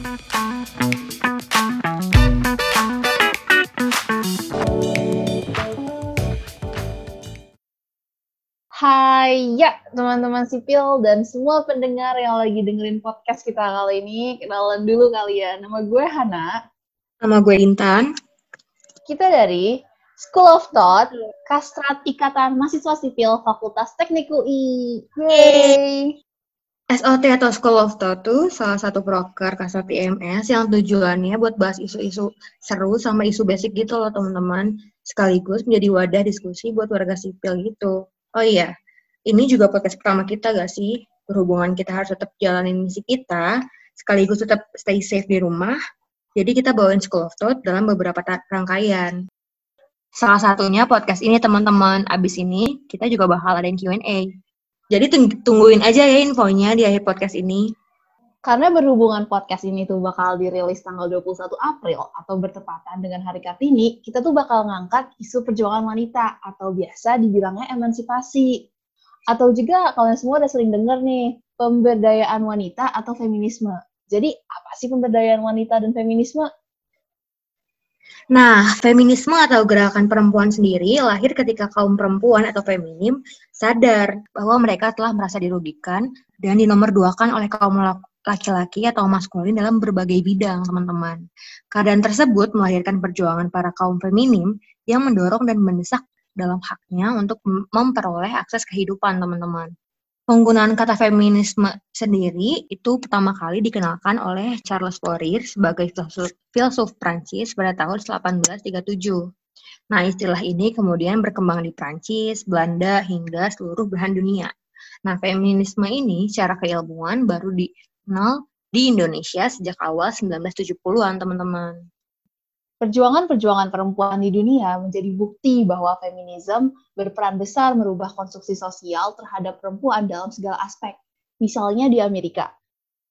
Hai, ya teman-teman sipil dan semua pendengar yang lagi dengerin podcast kita kali ini, kenalan dulu kalian. Nama gue Hana. Nama gue Intan. Kita dari School of Thought, Kastrat Ikatan Mahasiswa Sipil Fakultas Teknik UI. Yeay! SOT atau School of Thought itu salah satu proker Kastrat IMS yang tujuannya buat bahas isu-isu seru sama isu basic gitu loh teman-teman. Sekaligus menjadi wadah diskusi buat warga sipil gitu. Oh iya, ini juga podcast pertama kita gak sih? Berhubungan kita harus tetap jalanin misi kita, sekaligus tetap stay safe di rumah. Jadi kita bawain School of Thought dalam beberapa rangkaian. Salah satunya podcast ini teman-teman. Abis ini kita juga bakal ada Q&A. Jadi tungguin aja ya infonya di akhir podcast ini. Karena berhubungan podcast ini tuh bakal dirilis tanggal 21 April atau bertepatan dengan Hari Kartini, kita tuh bakal ngangkat isu perjuangan wanita atau biasa dibilangnya emansipasi. Atau juga kalian semua udah sering denger nih, pemberdayaan wanita atau feminisme. Jadi apa sih pemberdayaan wanita dan feminisme? Nah, feminisme atau gerakan perempuan sendiri lahir ketika kaum perempuan atau feminim sadar bahwa mereka telah merasa dirugikan dan dinomorduakan oleh kaum laki-laki atau maskulin dalam berbagai bidang, teman-teman. Keadaan tersebut melahirkan perjuangan para kaum feminim yang mendorong dan mendesak dalam haknya untuk memperoleh akses kehidupan, teman-teman. Penggunaan kata feminisme sendiri itu pertama kali dikenalkan oleh Charles Fourier sebagai filsuf, Prancis pada tahun 1837. Nah, istilah ini kemudian berkembang di Prancis, Belanda, hingga seluruh belahan dunia. Nah, feminisme ini secara keilmuan baru di terkenal di Indonesia sejak awal 1970-an, teman-teman. Perjuangan-perjuangan perempuan di dunia menjadi bukti bahwa feminisme berperan besar merubah konstruksi sosial terhadap perempuan dalam segala aspek. Misalnya di Amerika,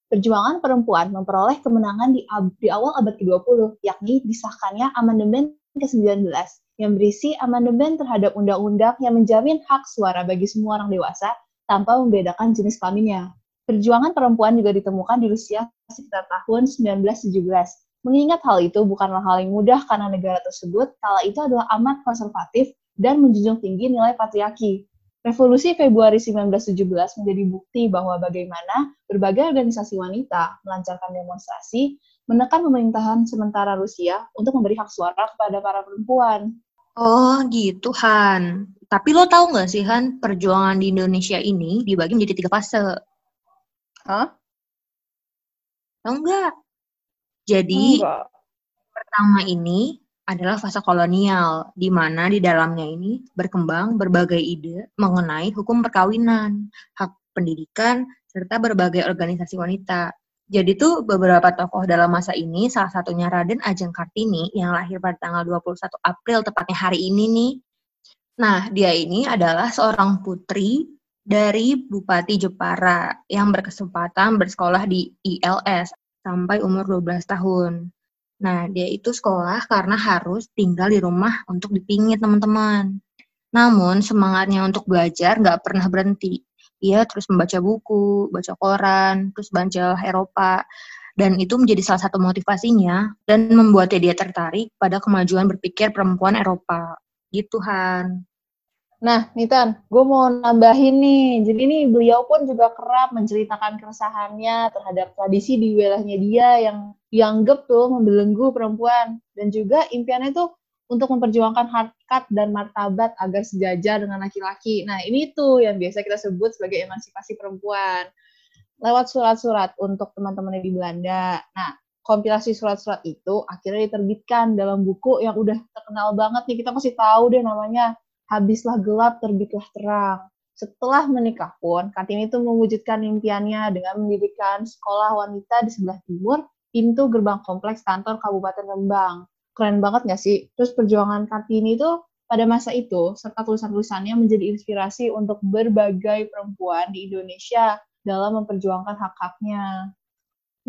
perjuangan perempuan memperoleh kemenangan di, di awal abad ke-20, yakni disahkannya amandemen ke-19 yang berisi amandemen terhadap undang-undang yang menjamin hak suara bagi semua orang dewasa tanpa membedakan jenis kelaminnya. Perjuangan perempuan juga ditemukan di Rusia sekitar tahun 1917. Mengingat hal itu bukanlah hal yang mudah karena negara tersebut kala itu adalah amat konservatif dan menjunjung tinggi nilai patriarki. Revolusi Februari 1917 menjadi bukti bahwa bagaimana berbagai organisasi wanita melancarkan demonstrasi menekan pemerintahan sementara Rusia untuk memberi hak suara kepada para perempuan. Oh gitu Han. Tapi lo tahu nggak sih Han, perjuangan di Indonesia ini dibagi menjadi tiga fase. Hah? Enggak. Jadi, Enggak. pertama ini adalah fase kolonial, di mana di dalamnya ini berkembang berbagai ide mengenai hukum perkawinan, hak pendidikan, serta berbagai organisasi wanita. Jadi tuh beberapa tokoh dalam masa ini, salah satunya Raden Ajeng Kartini yang lahir pada tanggal 21 April, tepatnya hari ini nih. Nah, dia ini adalah seorang putri dari Bupati Jepara yang berkesempatan bersekolah di ILS sampai umur 12 tahun. Nah, dia itu sekolah karena harus tinggal di rumah untuk dipingit teman-teman. Namun, semangatnya untuk belajar nggak pernah berhenti. Ia terus membaca buku, baca koran, terus baca Eropa. Dan itu menjadi salah satu motivasinya dan membuatnya dia tertarik pada kemajuan berpikir perempuan Eropa. Gitu, Han. Nah, Nitan, gue mau nambahin nih. Jadi nih beliau pun juga kerap menceritakan keresahannya terhadap tradisi di wilayahnya dia yang dianggap tuh membelenggu perempuan. Dan juga impiannya tuh untuk memperjuangkan harkat dan martabat agar sejajar dengan laki-laki. Nah, ini tuh yang biasa kita sebut sebagai emansipasi perempuan. Lewat surat-surat untuk teman-teman di Belanda. Nah, kompilasi surat-surat itu akhirnya diterbitkan dalam buku yang udah terkenal banget nih. Kita masih tahu deh namanya habislah gelap terbitlah terang. Setelah menikah pun, Kartini itu mewujudkan impiannya dengan mendirikan sekolah wanita di sebelah timur pintu gerbang kompleks kantor Kabupaten Rembang. Keren banget nggak sih? Terus perjuangan Kartini itu pada masa itu, serta tulisan-tulisannya menjadi inspirasi untuk berbagai perempuan di Indonesia dalam memperjuangkan hak-haknya.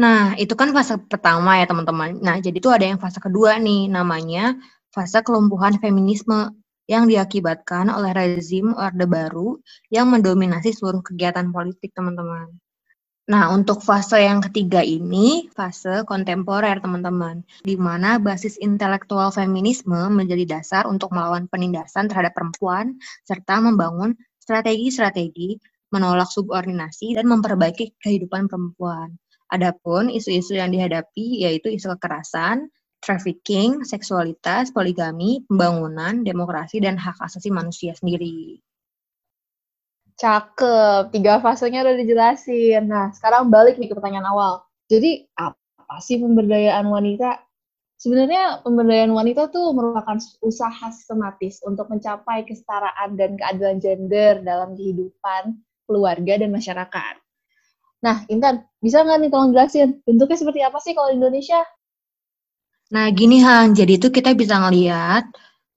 Nah, itu kan fase pertama ya teman-teman. Nah, jadi itu ada yang fase kedua nih, namanya fase kelumpuhan feminisme yang diakibatkan oleh rezim Orde Baru yang mendominasi seluruh kegiatan politik, teman-teman. Nah, untuk fase yang ketiga ini, fase kontemporer, teman-teman, di mana basis intelektual feminisme menjadi dasar untuk melawan penindasan terhadap perempuan, serta membangun strategi-strategi menolak subordinasi dan memperbaiki kehidupan perempuan. Adapun isu-isu yang dihadapi yaitu isu kekerasan, trafficking, seksualitas, poligami, pembangunan, demokrasi, dan hak asasi manusia sendiri. Cakep, tiga fasenya udah dijelasin. Nah, sekarang balik nih ke pertanyaan awal. Jadi, apa sih pemberdayaan wanita? Sebenarnya pemberdayaan wanita tuh merupakan usaha sistematis untuk mencapai kesetaraan dan keadilan gender dalam kehidupan keluarga dan masyarakat. Nah, Intan, bisa nggak nih tolong jelasin bentuknya seperti apa sih kalau di Indonesia? Nah, gini Han, jadi itu kita bisa ngelihat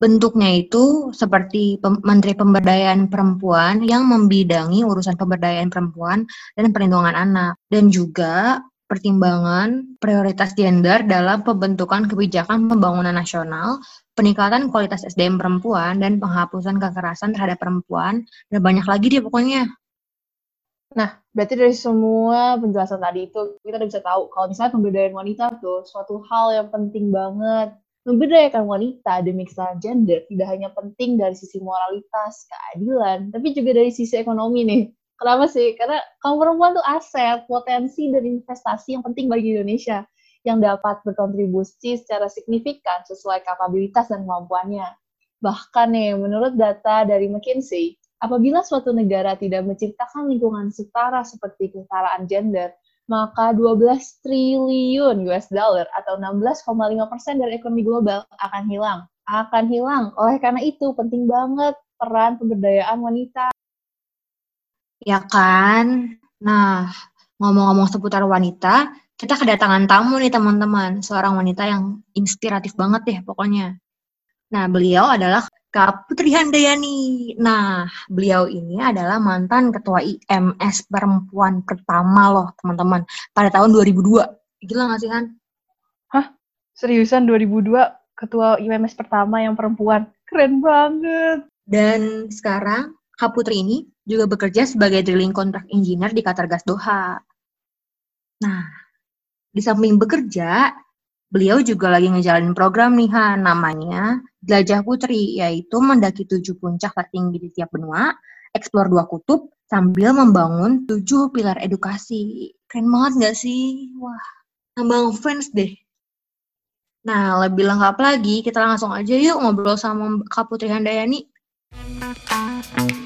Bentuknya itu seperti Menteri Pemberdayaan Perempuan yang membidangi urusan pemberdayaan perempuan dan perlindungan anak. Dan juga pertimbangan prioritas gender dalam pembentukan kebijakan pembangunan nasional, peningkatan kualitas SDM perempuan, dan penghapusan kekerasan terhadap perempuan, dan banyak lagi deh pokoknya. Nah, berarti dari semua penjelasan tadi itu, kita udah bisa tahu kalau misalnya pemberdayaan wanita tuh suatu hal yang penting banget Memberdayakan wanita demi kesetaraan gender tidak hanya penting dari sisi moralitas, keadilan, tapi juga dari sisi ekonomi nih. Kenapa sih? Karena kaum perempuan tuh aset, potensi, dan investasi yang penting bagi Indonesia yang dapat berkontribusi secara signifikan sesuai kapabilitas dan kemampuannya. Bahkan nih, menurut data dari McKinsey, apabila suatu negara tidak menciptakan lingkungan setara seperti kesetaraan gender, maka 12 triliun US dollar atau 16,5 persen dari ekonomi global akan hilang. Akan hilang. Oleh karena itu, penting banget peran pemberdayaan wanita. Ya kan? Nah, ngomong-ngomong seputar wanita, kita kedatangan tamu nih teman-teman. Seorang wanita yang inspiratif banget deh pokoknya. Nah, beliau adalah Kak Putri Handayani. Nah, beliau ini adalah mantan ketua IMS perempuan pertama loh, teman-teman. Pada tahun 2002. Gila gak sih, Han? Hah? Seriusan 2002 ketua IMS pertama yang perempuan? Keren banget. Dan sekarang, Kak Putri ini juga bekerja sebagai drilling contract engineer di Qatar Gas Doha. Nah, di samping bekerja, beliau juga lagi ngejalanin program nih, Han, namanya Jelajah Putri, yaitu mendaki tujuh puncak tertinggi di tiap benua, eksplor dua kutub, sambil membangun tujuh pilar edukasi. Keren banget gak sih? Wah, nambah fans deh. Nah, lebih lengkap lagi, kita langsung aja yuk ngobrol sama Kak Putri Handayani. Hai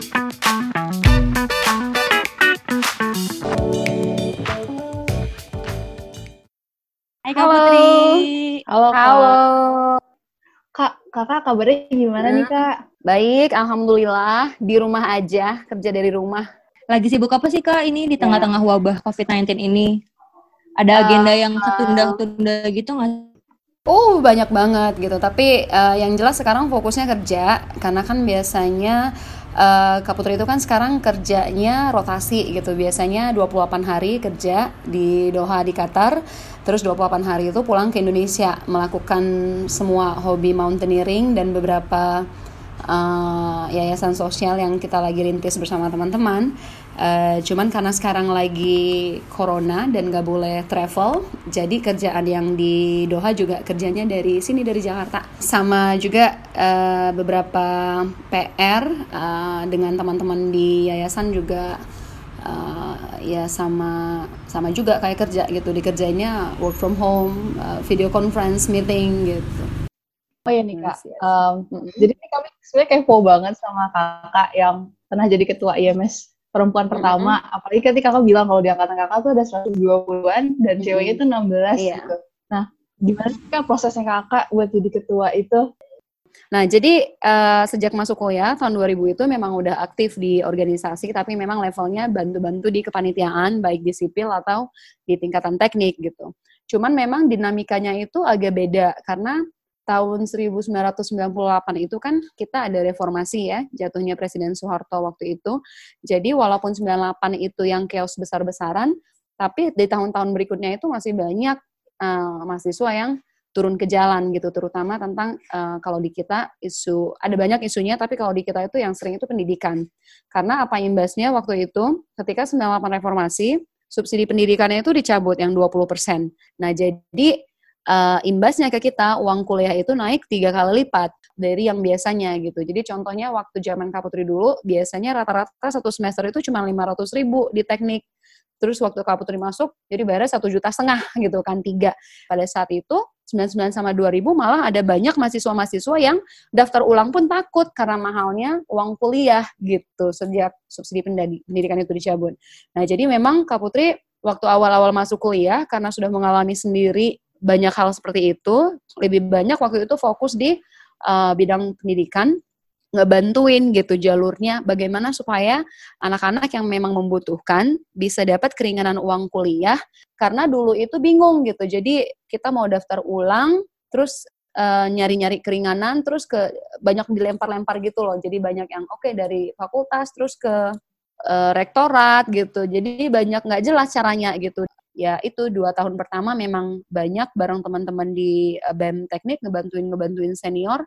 Kak Halo. Putri. Halo, Kak. Halo. Kak, kakak kabarnya gimana nih kak? Baik, alhamdulillah di rumah aja, kerja dari rumah. Lagi sibuk apa sih kak ini di ya. tengah-tengah wabah COVID-19 ini? Ada agenda uh, yang ketunda-tunda gitu nggak? Oh banyak banget gitu, tapi uh, yang jelas sekarang fokusnya kerja, karena kan biasanya uh, Kak Putri itu kan sekarang kerjanya rotasi gitu. Biasanya 28 hari kerja di Doha di Qatar, terus 28 hari itu pulang ke Indonesia melakukan semua hobi mountaineering dan beberapa uh, yayasan sosial yang kita lagi rintis bersama teman-teman. Uh, cuman karena sekarang lagi corona dan gak boleh travel, jadi kerjaan yang di Doha juga kerjanya dari sini dari Jakarta. Sama juga uh, beberapa PR uh, dengan teman-teman di yayasan juga uh, ya sama sama juga kayak kerja gitu dikerjainnya work from home, uh, video conference meeting gitu. Oh ya nih kak, um, mm -hmm. jadi kami sebenarnya kepo banget sama kakak yang pernah jadi ketua IMS perempuan pertama, mm-hmm. apalagi ketika kakak bilang kalau di angkatan kakak tuh ada 120-an dan mm-hmm. ceweknya tuh 16 yeah. gitu. Nah, gimana sih kan prosesnya kakak buat jadi ketua itu? Nah, jadi uh, sejak masuk kuliah tahun 2000 itu memang udah aktif di organisasi, tapi memang levelnya bantu-bantu di kepanitiaan, baik di sipil atau di tingkatan teknik gitu. Cuman memang dinamikanya itu agak beda, karena tahun 1998 itu kan kita ada reformasi ya, jatuhnya Presiden Soeharto waktu itu. Jadi walaupun 98 itu yang chaos besar-besaran, tapi di tahun-tahun berikutnya itu masih banyak uh, mahasiswa yang turun ke jalan gitu, terutama tentang uh, kalau di kita isu ada banyak isunya, tapi kalau di kita itu yang sering itu pendidikan. Karena apa imbasnya waktu itu ketika 98 reformasi, subsidi pendidikannya itu dicabut yang 20%. Nah, jadi uh, imbasnya ke kita uang kuliah itu naik tiga kali lipat dari yang biasanya gitu. Jadi contohnya waktu zaman Kaputri dulu biasanya rata-rata satu semester itu cuma 500 ribu di teknik. Terus waktu Kaputri masuk jadi bayarnya satu juta setengah gitu kan tiga. Pada saat itu 99 sama 2000 malah ada banyak mahasiswa-mahasiswa yang daftar ulang pun takut karena mahalnya uang kuliah gitu sejak subsidi pendidikan itu dicabut. Nah, jadi memang Kaputri waktu awal-awal masuk kuliah karena sudah mengalami sendiri banyak hal seperti itu, lebih banyak waktu itu fokus di uh, bidang pendidikan ngebantuin gitu jalurnya bagaimana supaya anak-anak yang memang membutuhkan bisa dapat keringanan uang kuliah karena dulu itu bingung gitu. Jadi kita mau daftar ulang terus nyari nyari-nyari keringanan terus ke banyak dilempar-lempar gitu loh. Jadi banyak yang oke okay, dari fakultas terus ke uh, rektorat gitu. Jadi banyak nggak jelas caranya gitu ya itu dua tahun pertama memang banyak bareng teman-teman di uh, BEM teknik ngebantuin ngebantuin senior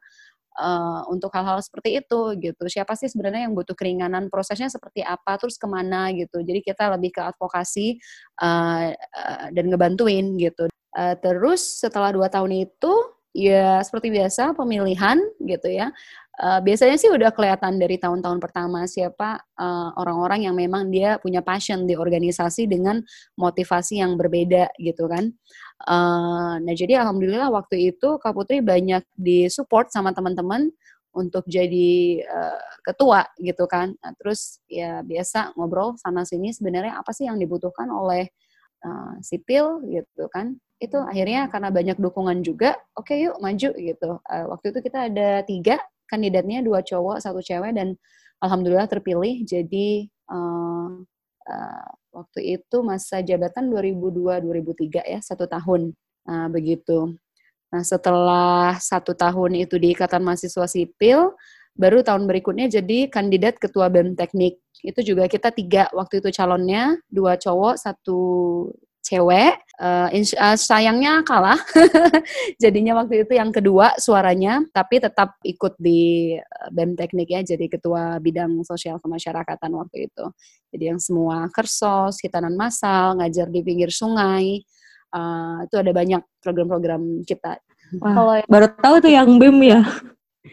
uh, untuk hal-hal seperti itu gitu. Siapa sih sebenarnya yang butuh keringanan? Prosesnya seperti apa? Terus ke mana gitu. Jadi kita lebih ke advokasi uh, uh, dan ngebantuin gitu. Uh, terus setelah dua tahun itu ya seperti biasa pemilihan gitu ya uh, biasanya sih udah kelihatan dari tahun-tahun pertama siapa eh, orang-orang yang memang dia punya passion di organisasi dengan motivasi yang berbeda gitu kan. Uh, nah jadi alhamdulillah waktu itu Kak Putri banyak disupport sama teman-teman untuk jadi uh, ketua gitu kan. Nah, terus ya biasa ngobrol sana sini sebenarnya apa sih yang dibutuhkan oleh uh, sipil gitu kan itu akhirnya karena banyak dukungan juga oke okay, yuk maju gitu. Uh, waktu itu kita ada tiga kandidatnya dua cowok satu cewek dan alhamdulillah terpilih. Jadi uh, uh, waktu itu masa jabatan 2002-2003 ya satu tahun. Nah, begitu. Nah setelah satu tahun itu di ikatan mahasiswa sipil baru tahun berikutnya jadi kandidat ketua bem teknik. Itu juga kita tiga waktu itu calonnya dua cowok satu cewek uh, uh, sayangnya kalah jadinya waktu itu yang kedua suaranya tapi tetap ikut di eh, BEM teknik ya jadi ketua bidang sosial kemasyarakatan waktu itu jadi yang semua kersos hitanan massal ngajar di pinggir sungai uh, itu ada banyak program-program kita Wah, Kalau baru tahu tuh yang BEM ya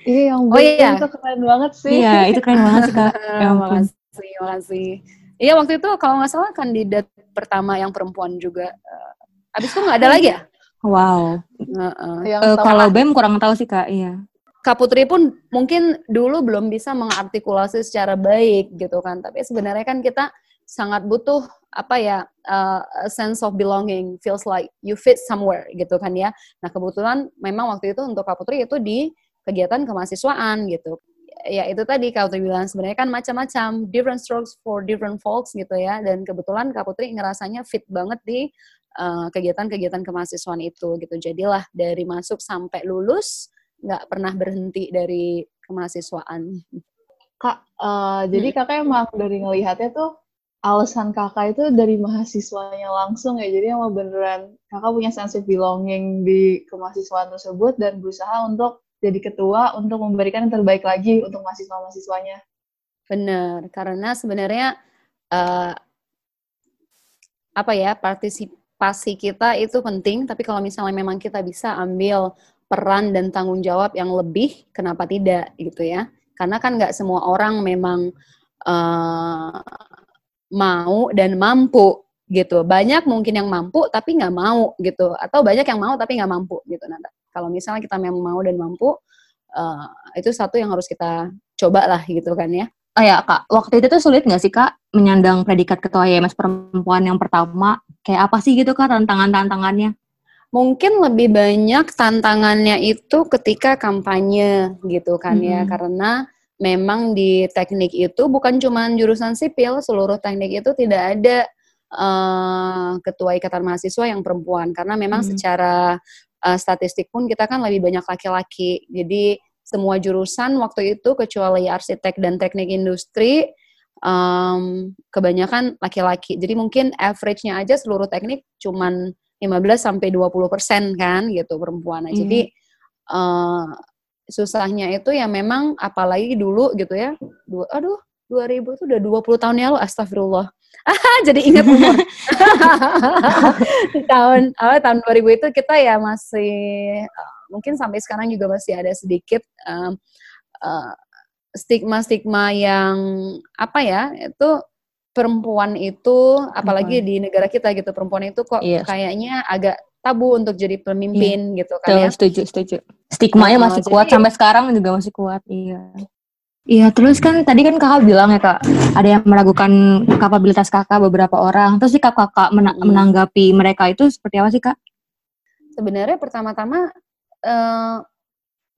Iya, yang oh, iya. itu keren banget sih. Iya, itu keren banget sih, Kak. ya, makasih, makasih. Iya, waktu itu kalau nggak salah kandidat pertama yang perempuan juga. Uh, abis itu nggak ada lagi ya? Wow. Uh, uh. uh, kalau BEM kurang tahu sih kak, iya. Kak Putri pun mungkin dulu belum bisa mengartikulasi secara baik gitu kan, tapi sebenarnya kan kita sangat butuh apa ya uh, a sense of belonging, feels like you fit somewhere gitu kan ya. Nah kebetulan memang waktu itu untuk Kak Putri itu di kegiatan kemahasiswaan gitu ya itu tadi Kak Putri bilang sebenarnya kan macam-macam different strokes for different folks gitu ya. Dan kebetulan Kak Putri ngerasanya fit banget di kegiatan kegiatan-kegiatan kemahasiswaan itu gitu. Jadilah dari masuk sampai lulus nggak pernah berhenti dari kemahasiswaan. Kak uh, hmm. jadi kakak emang dari ngelihatnya tuh alasan kakak itu dari mahasiswanya langsung ya. Jadi emang beneran kakak punya sense of belonging di kemahasiswaan tersebut dan berusaha untuk jadi ketua untuk memberikan yang terbaik lagi untuk mahasiswa-mahasiswanya. Benar, karena sebenarnya uh, apa ya partisipasi kita itu penting, tapi kalau misalnya memang kita bisa ambil peran dan tanggung jawab yang lebih, kenapa tidak gitu ya? Karena kan nggak semua orang memang uh, mau dan mampu gitu. Banyak mungkin yang mampu tapi nggak mau gitu, atau banyak yang mau tapi nggak mampu gitu. Nanda. Kalau misalnya kita memang mau dan mampu, uh, itu satu yang harus kita coba lah gitu kan ya. Oh ya kak, waktu itu tuh sulit nggak sih kak menyandang predikat ketua YMS perempuan yang pertama? Kayak apa sih gitu kak tantangan-tantangannya? Mungkin lebih banyak tantangannya itu ketika kampanye gitu kan ya, hmm. ya, karena memang di teknik itu bukan cuma jurusan sipil, seluruh teknik itu tidak ada uh, ketua ikatan mahasiswa yang perempuan karena memang hmm. secara uh, statistik pun kita kan lebih banyak laki-laki. Jadi semua jurusan waktu itu kecuali arsitek dan teknik industri um, kebanyakan laki-laki. Jadi mungkin average-nya aja seluruh teknik cuman 15 sampai 20 persen kan gitu perempuan. Nah, hmm. Jadi uh, susahnya itu ya memang apalagi dulu gitu ya. Dua, aduh 2000 itu udah 20 tahun ya lo astagfirullah. jadi ingat umur. tahun awal tahun 2000 itu kita ya masih uh, mungkin sampai sekarang juga masih ada sedikit um, uh, stigma-stigma yang apa ya itu perempuan itu apalagi di negara kita gitu perempuan itu kok yes. Iya. kayaknya agak tabu untuk jadi pemimpin iya. gitu kan Tuh, ya. Setuju, setuju. Stigmanya oh, masih jadi, kuat sampai sekarang juga masih kuat. Iya. Iya, terus kan tadi kan kakak bilang ya kak, ada yang meragukan kapabilitas kakak beberapa orang. Terus sih kakak mena hmm. menanggapi mereka itu seperti apa sih kak? Sebenarnya pertama-tama uh,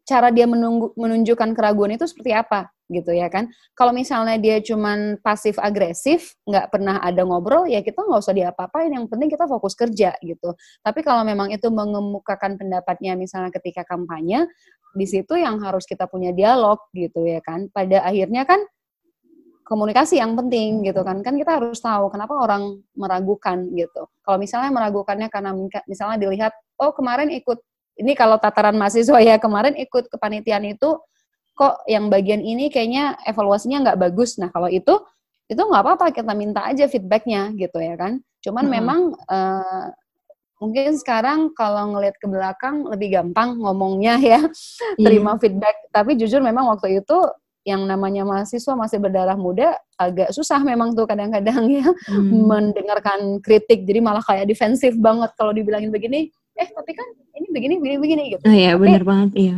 cara dia menunggu, menunjukkan keraguan itu seperti apa gitu ya kan? Kalau misalnya dia cuman pasif agresif nggak pernah ada ngobrol ya kita nggak usah diapa-apain yang penting kita fokus kerja gitu. Tapi kalau memang itu mengemukakan pendapatnya misalnya ketika kampanye di situ yang harus kita punya dialog gitu ya kan? Pada akhirnya kan komunikasi yang penting gitu kan? Kan kita harus tahu kenapa orang meragukan gitu. Kalau misalnya meragukannya karena misalnya dilihat oh kemarin ikut ini kalau tataran mahasiswa ya kemarin ikut kepanitiaan itu kok yang bagian ini kayaknya evaluasinya nggak bagus. Nah kalau itu itu nggak apa-apa kita minta aja feedbacknya gitu ya kan. Cuman hmm. memang uh, mungkin sekarang kalau ngelihat ke belakang lebih gampang ngomongnya ya iya. terima feedback. Tapi jujur memang waktu itu yang namanya mahasiswa masih berdarah muda agak susah memang tuh kadang-kadang ya hmm. mendengarkan kritik jadi malah kayak defensif banget kalau dibilangin begini eh tapi kan ini begini begini begini gitu. Oh iya benar banget iya.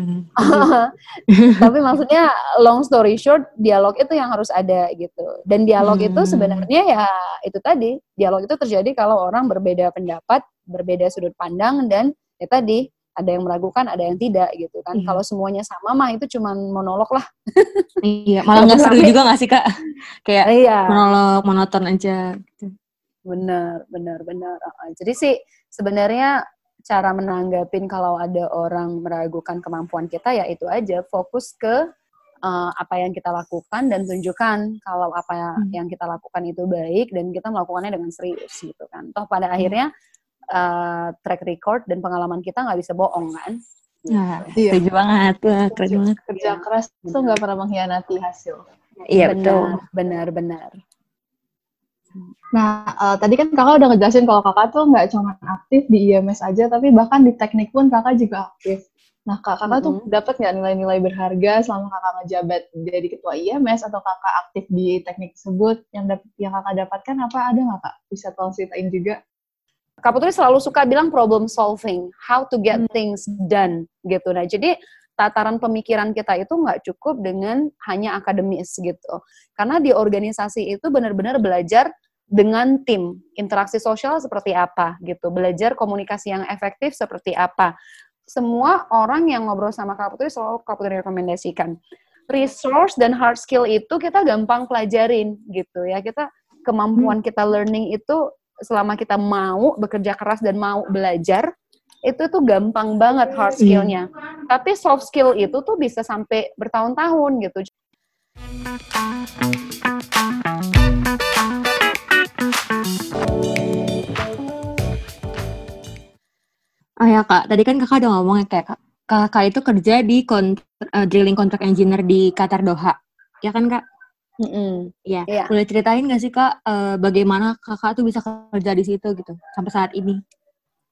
tapi maksudnya long story short dialog itu yang harus ada gitu. Dan dialog hmm. itu sebenarnya ya itu tadi dialog itu terjadi kalau orang berbeda pendapat, berbeda sudut pandang dan ya tadi ada yang meragukan, ada yang tidak gitu kan. Iya. Kalau semuanya sama mah itu cuma monolog lah. iya, malah nggak seru juga nggak sih kak? Kayak iya. monolog monoton aja. Gitu. Benar, benar, benar. Jadi sih sebenarnya cara menanggapin kalau ada orang meragukan kemampuan kita ya itu aja fokus ke uh, apa yang kita lakukan dan tunjukkan kalau apa hmm. yang kita lakukan itu baik dan kita melakukannya dengan serius gitu kan toh pada hmm. akhirnya uh, track record dan pengalaman kita nggak bisa bohong kan Nah, iya. setuju banget, Wah, keren banget. Kerja keras itu nggak pernah mengkhianati hasil. Iya betul, benar, benar. Nah, uh, tadi kan kakak udah ngejelasin kalau kakak tuh nggak cuma aktif di IMS aja, tapi bahkan di teknik pun kakak juga aktif. Nah, kak, kakak mm -hmm. tuh dapat nggak nilai-nilai berharga selama kakak ngejabat jadi ketua IMS atau kakak aktif di teknik tersebut? Yang dap yang kakak dapatkan apa ada nggak kak? Bisa tolong ceritain juga. Kak Putri selalu suka bilang problem solving, how to get hmm. things done gitu. Nah, jadi tataran pemikiran kita itu nggak cukup dengan hanya akademis gitu. Karena di organisasi itu benar-benar belajar dengan tim, interaksi sosial seperti apa gitu, belajar komunikasi yang efektif seperti apa. Semua orang yang ngobrol sama Kak Putri selalu Kak Putri rekomendasikan. Resource dan hard skill itu kita gampang pelajarin gitu ya. Kita kemampuan hmm. kita learning itu selama kita mau bekerja keras dan mau belajar itu tuh gampang banget hard hmm. skillnya. Hmm. Tapi soft skill itu tuh bisa sampai bertahun-tahun gitu. Oh ya kak, tadi kan kakak udah ngomong ya kayak kakak itu kerja di kontr uh, drilling contract engineer di Qatar Doha, ya kan kak? Mm -hmm. Ya, yeah. boleh ceritain gak sih kak uh, bagaimana kakak tuh bisa kerja di situ gitu sampai saat ini?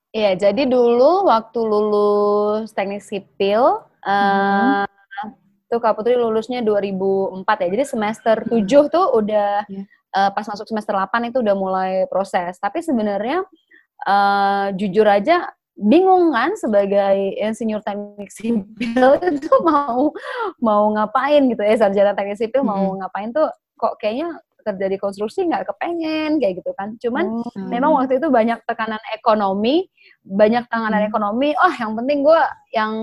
Iya, jadi dulu waktu lulus teknik sipil, uh, mm tuh Kak Putri lulusnya 2004 ya. Jadi semester 7 tuh udah yeah. Iya. uh, pas masuk semester 8 itu udah mulai proses. Tapi sebenarnya uh, jujur aja bingung kan sebagai insinyur teknik sipil itu mau mau ngapain gitu ya sarjana teknik sipil hmm. mau ngapain tuh kok kayaknya kerja di konstruksi nggak kepengen kayak gitu kan cuman hmm. memang waktu itu banyak tekanan ekonomi banyak tekanan hmm. ekonomi oh yang penting gue yang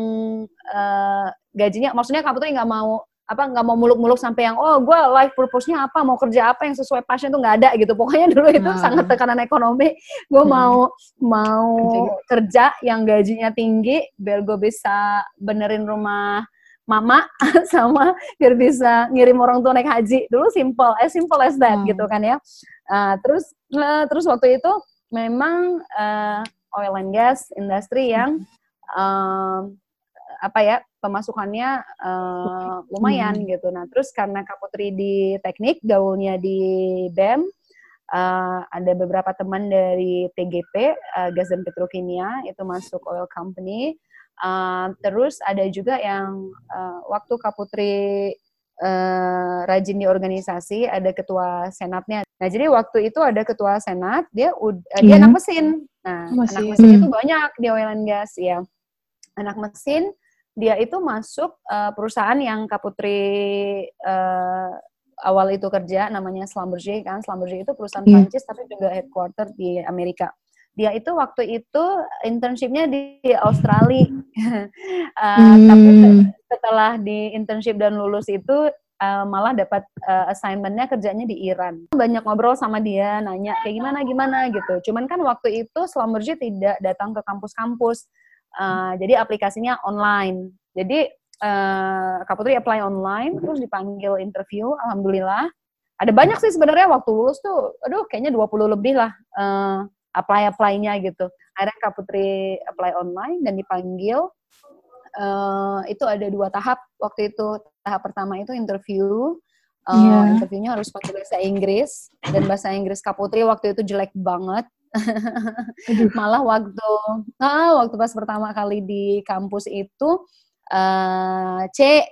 uh, gajinya maksudnya kamu tuh nggak mau apa nggak mau muluk-muluk sampai yang oh gue life purpose-nya apa mau kerja apa yang sesuai passion itu nggak ada gitu pokoknya dulu itu hmm. sangat tekanan ekonomi gue hmm. mau mau kerja. kerja yang gajinya tinggi biar gue bisa benerin rumah mama sama biar bisa ngirim orang tua naik haji dulu simple as simple as that hmm. gitu kan ya uh, terus uh, terus waktu itu memang uh, oil and gas industri yang uh, apa ya pemasukannya uh, lumayan hmm. gitu. Nah terus karena Kak Putri di teknik gaulnya di BEM uh, ada beberapa teman dari TGP uh, Gas dan Petrokimia itu masuk oil company uh, terus ada juga yang uh, waktu Kaputri uh, rajin di organisasi ada ketua senatnya nah jadi waktu itu ada ketua senat dia uh, dia anak mesin nah Masih. anak mesin hmm. itu banyak di oil and gas ya anak mesin dia itu masuk uh, perusahaan yang Kaputri uh, awal itu kerja namanya Schlumberger kan Schlumberger itu perusahaan yeah. Prancis tapi juga headquarter di Amerika dia itu waktu itu internshipnya di Australia uh, hmm. tapi setelah di internship dan lulus itu uh, malah dapat uh, assignmentnya kerjanya di Iran banyak ngobrol sama dia nanya kayak gimana gimana gitu cuman kan waktu itu Schlumberger tidak datang ke kampus-kampus Uh, jadi aplikasinya online. Jadi uh, Kak Putri apply online, terus dipanggil interview, alhamdulillah. Ada banyak sih sebenarnya waktu lulus tuh, aduh kayaknya 20 lebih lah uh, apply-apply-nya gitu. Akhirnya Kak Putri apply online dan dipanggil. Uh, itu ada dua tahap waktu itu. Tahap pertama itu interview. Uh, yeah. Interviewnya harus pakai bahasa Inggris dan bahasa Inggris Kak Putri waktu itu jelek banget. Malah waktu ah, waktu pas pertama kali di kampus itu uh, C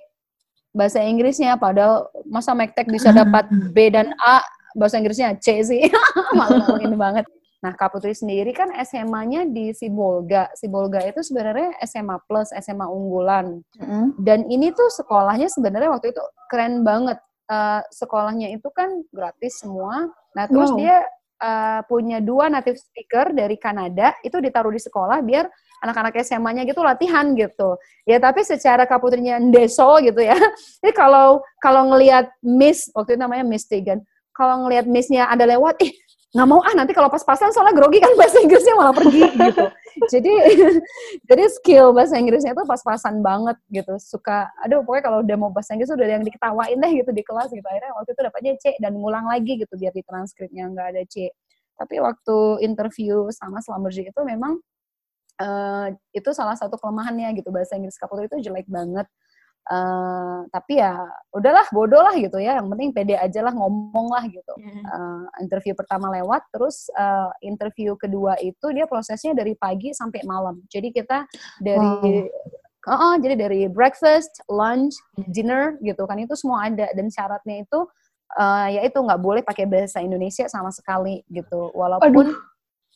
bahasa Inggrisnya padahal masa Mektek bisa dapat B dan A bahasa Inggrisnya C sih. Malah ini banget. Nah, Kak Putri sendiri kan SMA-nya di Sibolga. Sibolga itu sebenarnya SMA plus, SMA unggulan. Mm. Dan ini tuh sekolahnya sebenarnya waktu itu keren banget. Uh, sekolahnya itu kan gratis semua. Nah, terus wow. dia uh, punya dua native speaker dari Kanada itu ditaruh di sekolah biar anak-anak SMA-nya gitu latihan gitu. Ya tapi secara kaputrinya Deso gitu ya. Jadi kalau kalau ngelihat Miss waktu itu namanya Miss Tegan, kalau ngelihat Miss-nya ada lewat, ih nggak mau ah nanti kalau pas-pasan soalnya grogi kan bahasa Inggrisnya malah pergi gitu. Jadi jadi skill bahasa Inggrisnya itu pas-pasan banget gitu. Suka aduh pokoknya kalau udah mau bahasa Inggris udah yang diketawain deh gitu di kelas gitu. Akhirnya waktu itu dapatnya C dan ngulang lagi gitu biar di transkripnya nggak ada C. Tapi waktu interview sama Schlumberger itu memang uh, itu salah satu kelemahannya gitu bahasa Inggris Kapolri itu jelek banget Uh, tapi ya udahlah bodoh lah gitu ya. Yang penting pede aja lah ngomong lah gitu. Uh, interview pertama lewat terus uh, interview kedua itu dia prosesnya dari pagi sampai malam. Jadi kita dari wow. uh, uh, jadi dari breakfast lunch dinner gitu kan itu semua ada. Dan syaratnya itu uh, ya itu nggak boleh pakai bahasa Indonesia sama sekali gitu. Walaupun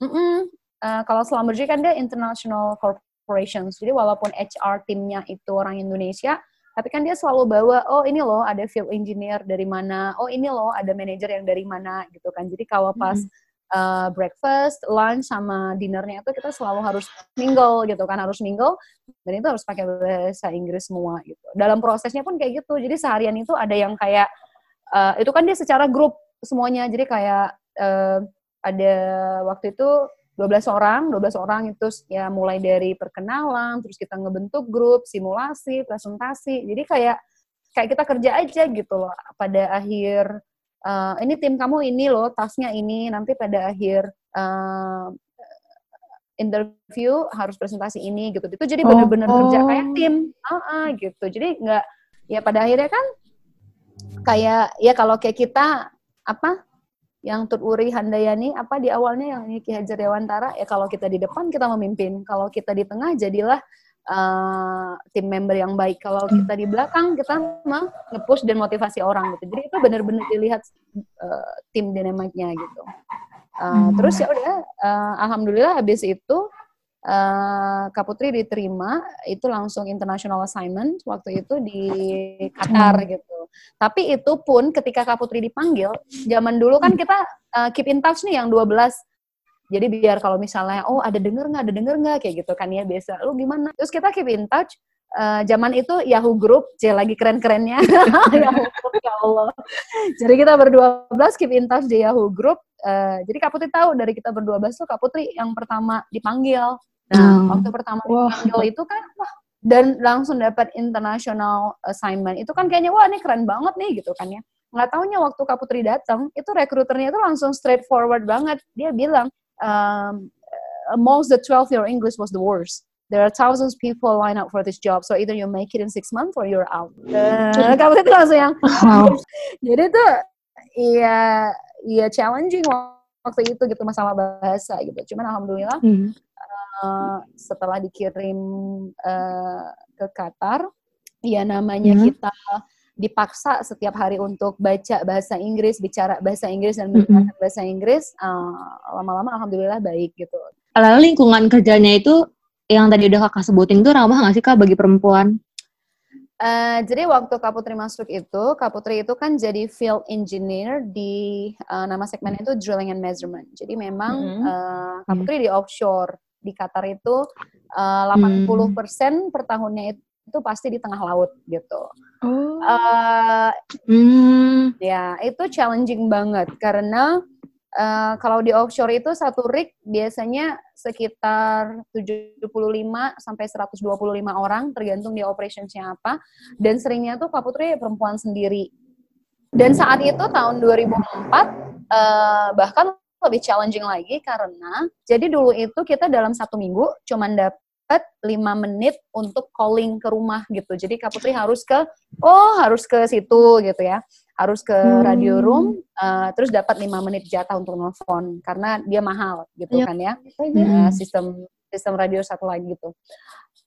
mm -mm, uh, kalau Schlumberger kan dia international corporations. Jadi walaupun HR timnya itu orang Indonesia tapi kan dia selalu bawa oh ini loh ada field engineer dari mana oh ini loh ada manager yang dari mana gitu kan. Jadi kalau pas hmm. uh, breakfast lunch sama dinnernya itu kita selalu harus mingle gitu kan harus mingle dan itu harus pakai bahasa Inggris semua gitu. Dalam prosesnya pun kayak gitu. Jadi seharian itu ada yang kayak uh, itu kan dia secara grup semuanya. Jadi kayak uh, ada waktu itu 12 orang, 12 orang itu ya mulai dari perkenalan, terus kita ngebentuk grup, simulasi, presentasi. Jadi kayak kayak kita kerja aja gitu loh. Pada akhir uh, ini tim kamu ini loh, tasnya ini, nanti pada akhir uh, interview harus presentasi ini gitu. Itu jadi benar-benar oh, kerja kayak oh. tim. Uh -uh, gitu. Jadi nggak ya pada akhirnya kan kayak ya kalau kayak kita apa yang Tut Uri Handayani apa di awalnya yang ini Ki Hajar Dewantara? Ya kalau kita di depan kita memimpin. Kalau kita di tengah jadilah uh, tim member yang baik. Kalau kita di belakang kita mah ngepush dan motivasi orang gitu. Jadi itu benar-benar dilihat uh, tim dinamiknya gitu. Uh, terus ya udah uh, alhamdulillah habis itu uh, Kak Putri diterima itu langsung international assignment waktu itu di Qatar hmm. gitu. Tapi itu pun ketika Kak Putri dipanggil, zaman dulu kan kita uh, keep in touch nih yang 12 jadi biar kalau misalnya oh ada denger nggak ada denger nggak? Kayak gitu kan ya biasa. Lu gimana? Terus kita keep in touch uh, zaman itu Yahoo Group j lagi keren-kerennya. Yahoo Group ya Allah. Jadi kita berdua belas keep in touch di Yahoo Group. Uh, jadi Kak Putri tahu dari kita berdua belas tuh Kak Putri yang pertama dipanggil Nah, hmm. waktu pertama wow. dipanggil itu kan wah dan langsung dapat international assignment. Itu kan kayaknya wah ini keren banget nih gitu kan ya. Nggak taunya waktu Kak Putri datang, itu rekruternya itu langsung straightforward banget. Dia bilang, um, amongst the 12 your English was the worst. There are thousands people line up for this job, so either you make it in six months or you're out. Uh, Kak Putri itu langsung yang, jadi tuh Iya, ya challenging waktu itu gitu masalah bahasa gitu. Cuman alhamdulillah hmm. Uh, setelah dikirim uh, ke Qatar, ya namanya hmm. kita dipaksa setiap hari untuk baca bahasa Inggris, bicara bahasa Inggris dan mendengarkan mm-hmm. bahasa Inggris, uh, lama-lama alhamdulillah baik gitu. Lalu lingkungan kerjanya itu yang tadi udah kakak sebutin tuh ramah nggak sih kak bagi perempuan? Uh, jadi waktu Kak Putri masuk itu, Kak Putri itu kan jadi field engineer di uh, nama segmen itu drilling and measurement. Jadi memang mm -hmm. uh, Kak Putri di offshore di Qatar itu uh, 80% mm. per tahunnya itu itu pasti di tengah laut gitu. Oh. Uh, mm. Ya itu challenging banget karena uh, kalau di offshore itu satu rig biasanya sekitar 75 sampai 125 orang tergantung di operationsnya apa dan seringnya tuh Putri perempuan sendiri. Dan saat itu tahun 2004 uh, bahkan lebih challenging lagi karena jadi dulu itu kita dalam satu minggu cuman dapat lima menit untuk calling ke rumah gitu. Jadi Kak Putri harus ke, oh harus ke situ gitu ya. Harus ke hmm. radio room, uh, terus dapat lima menit jatah untuk nelfon karena dia mahal gitu yep. kan ya. Uh, sistem sistem radio satu lagi gitu.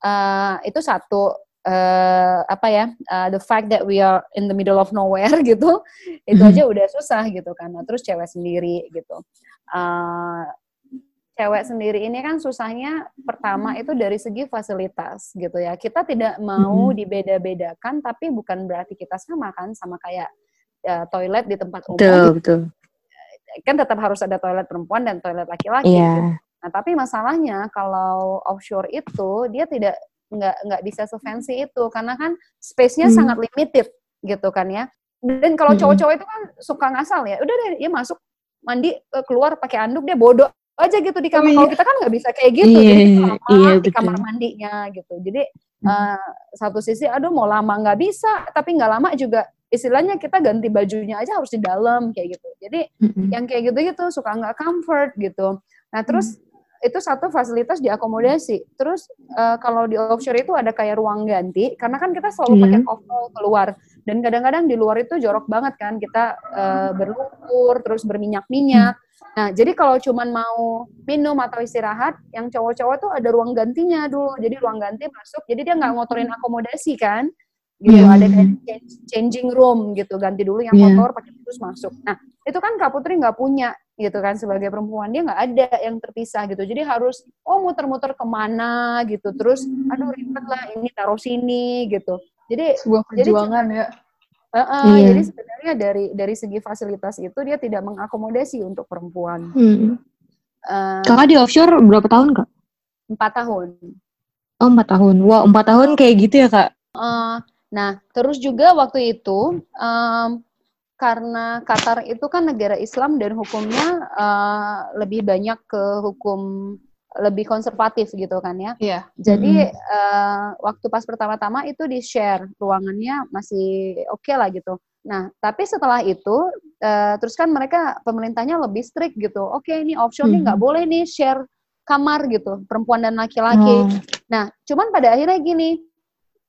Uh, itu satu uh, apa ya uh, the fact that we are in the middle of nowhere gitu itu aja udah susah gitu kan nah, terus cewek sendiri gitu uh, cewek sendiri ini kan susahnya pertama itu dari segi fasilitas gitu ya. Kita tidak mau dibeda-bedakan tapi bukan berarti kita sama kan sama kayak uh, toilet di tempat umum. Betul, gitu. betul. Kan tetap harus ada toilet perempuan dan toilet laki-laki. Yeah. Gitu. Nah, tapi masalahnya kalau offshore itu dia tidak nggak nggak bisa sefancy itu karena kan space-nya hmm. sangat limited gitu kan ya. Dan kalau cowok-cowok itu kan suka ngasal ya, udah deh dia masuk mandi eh, keluar pakai anduk dia bodoh aja gitu di kamar. Oh, iya. Kalau kita kan nggak bisa kayak gitu, iya, jadi lama iya, di kamar mandinya gitu. Jadi uh, satu sisi, aduh mau lama nggak bisa, tapi nggak lama juga istilahnya kita ganti bajunya aja harus di dalam kayak gitu. Jadi mm-hmm. yang kayak gitu-gitu suka nggak comfort gitu. Nah terus mm. Itu satu fasilitas diakomodasi. Terus uh, kalau di offshore itu ada kayak ruang ganti, karena kan kita selalu pakai kofol keluar. Dan kadang-kadang di luar itu jorok banget kan, kita uh, berlumpur, terus berminyak-minyak. Mm Nah, jadi kalau cuman mau minum atau istirahat, yang cowok-cowok tuh ada ruang gantinya dulu. Jadi ruang ganti masuk, jadi dia nggak ngotorin akomodasi kan. Gitu, yeah. ada kayak changing room gitu, ganti dulu yang yeah. kotor pakai terus masuk. Nah, itu kan Kak Putri nggak punya gitu kan sebagai perempuan dia nggak ada yang terpisah gitu. Jadi harus oh muter-muter ke mana gitu. Terus aduh ribet lah ini taruh sini gitu. Jadi sebuah perjuangan jadi, ya Uh, uh, iya. Jadi sebenarnya dari dari segi fasilitas itu dia tidak mengakomodasi untuk perempuan. Hmm. Uh, Kakak di offshore berapa tahun kak? Empat tahun. Oh empat tahun. Wah wow, empat tahun kayak gitu ya kak? Uh, nah terus juga waktu itu um, karena Qatar itu kan negara Islam dan hukumnya uh, lebih banyak ke hukum lebih konservatif gitu kan ya. Iya. Jadi mm uh, waktu pas pertama-tama itu di share ruangannya masih oke okay lah gitu. Nah tapi setelah itu uh, terus kan mereka pemerintahnya lebih strict gitu. Oke okay, ini offshore mm nih nggak boleh nih share kamar gitu perempuan dan laki-laki. Oh. Nah cuman pada akhirnya gini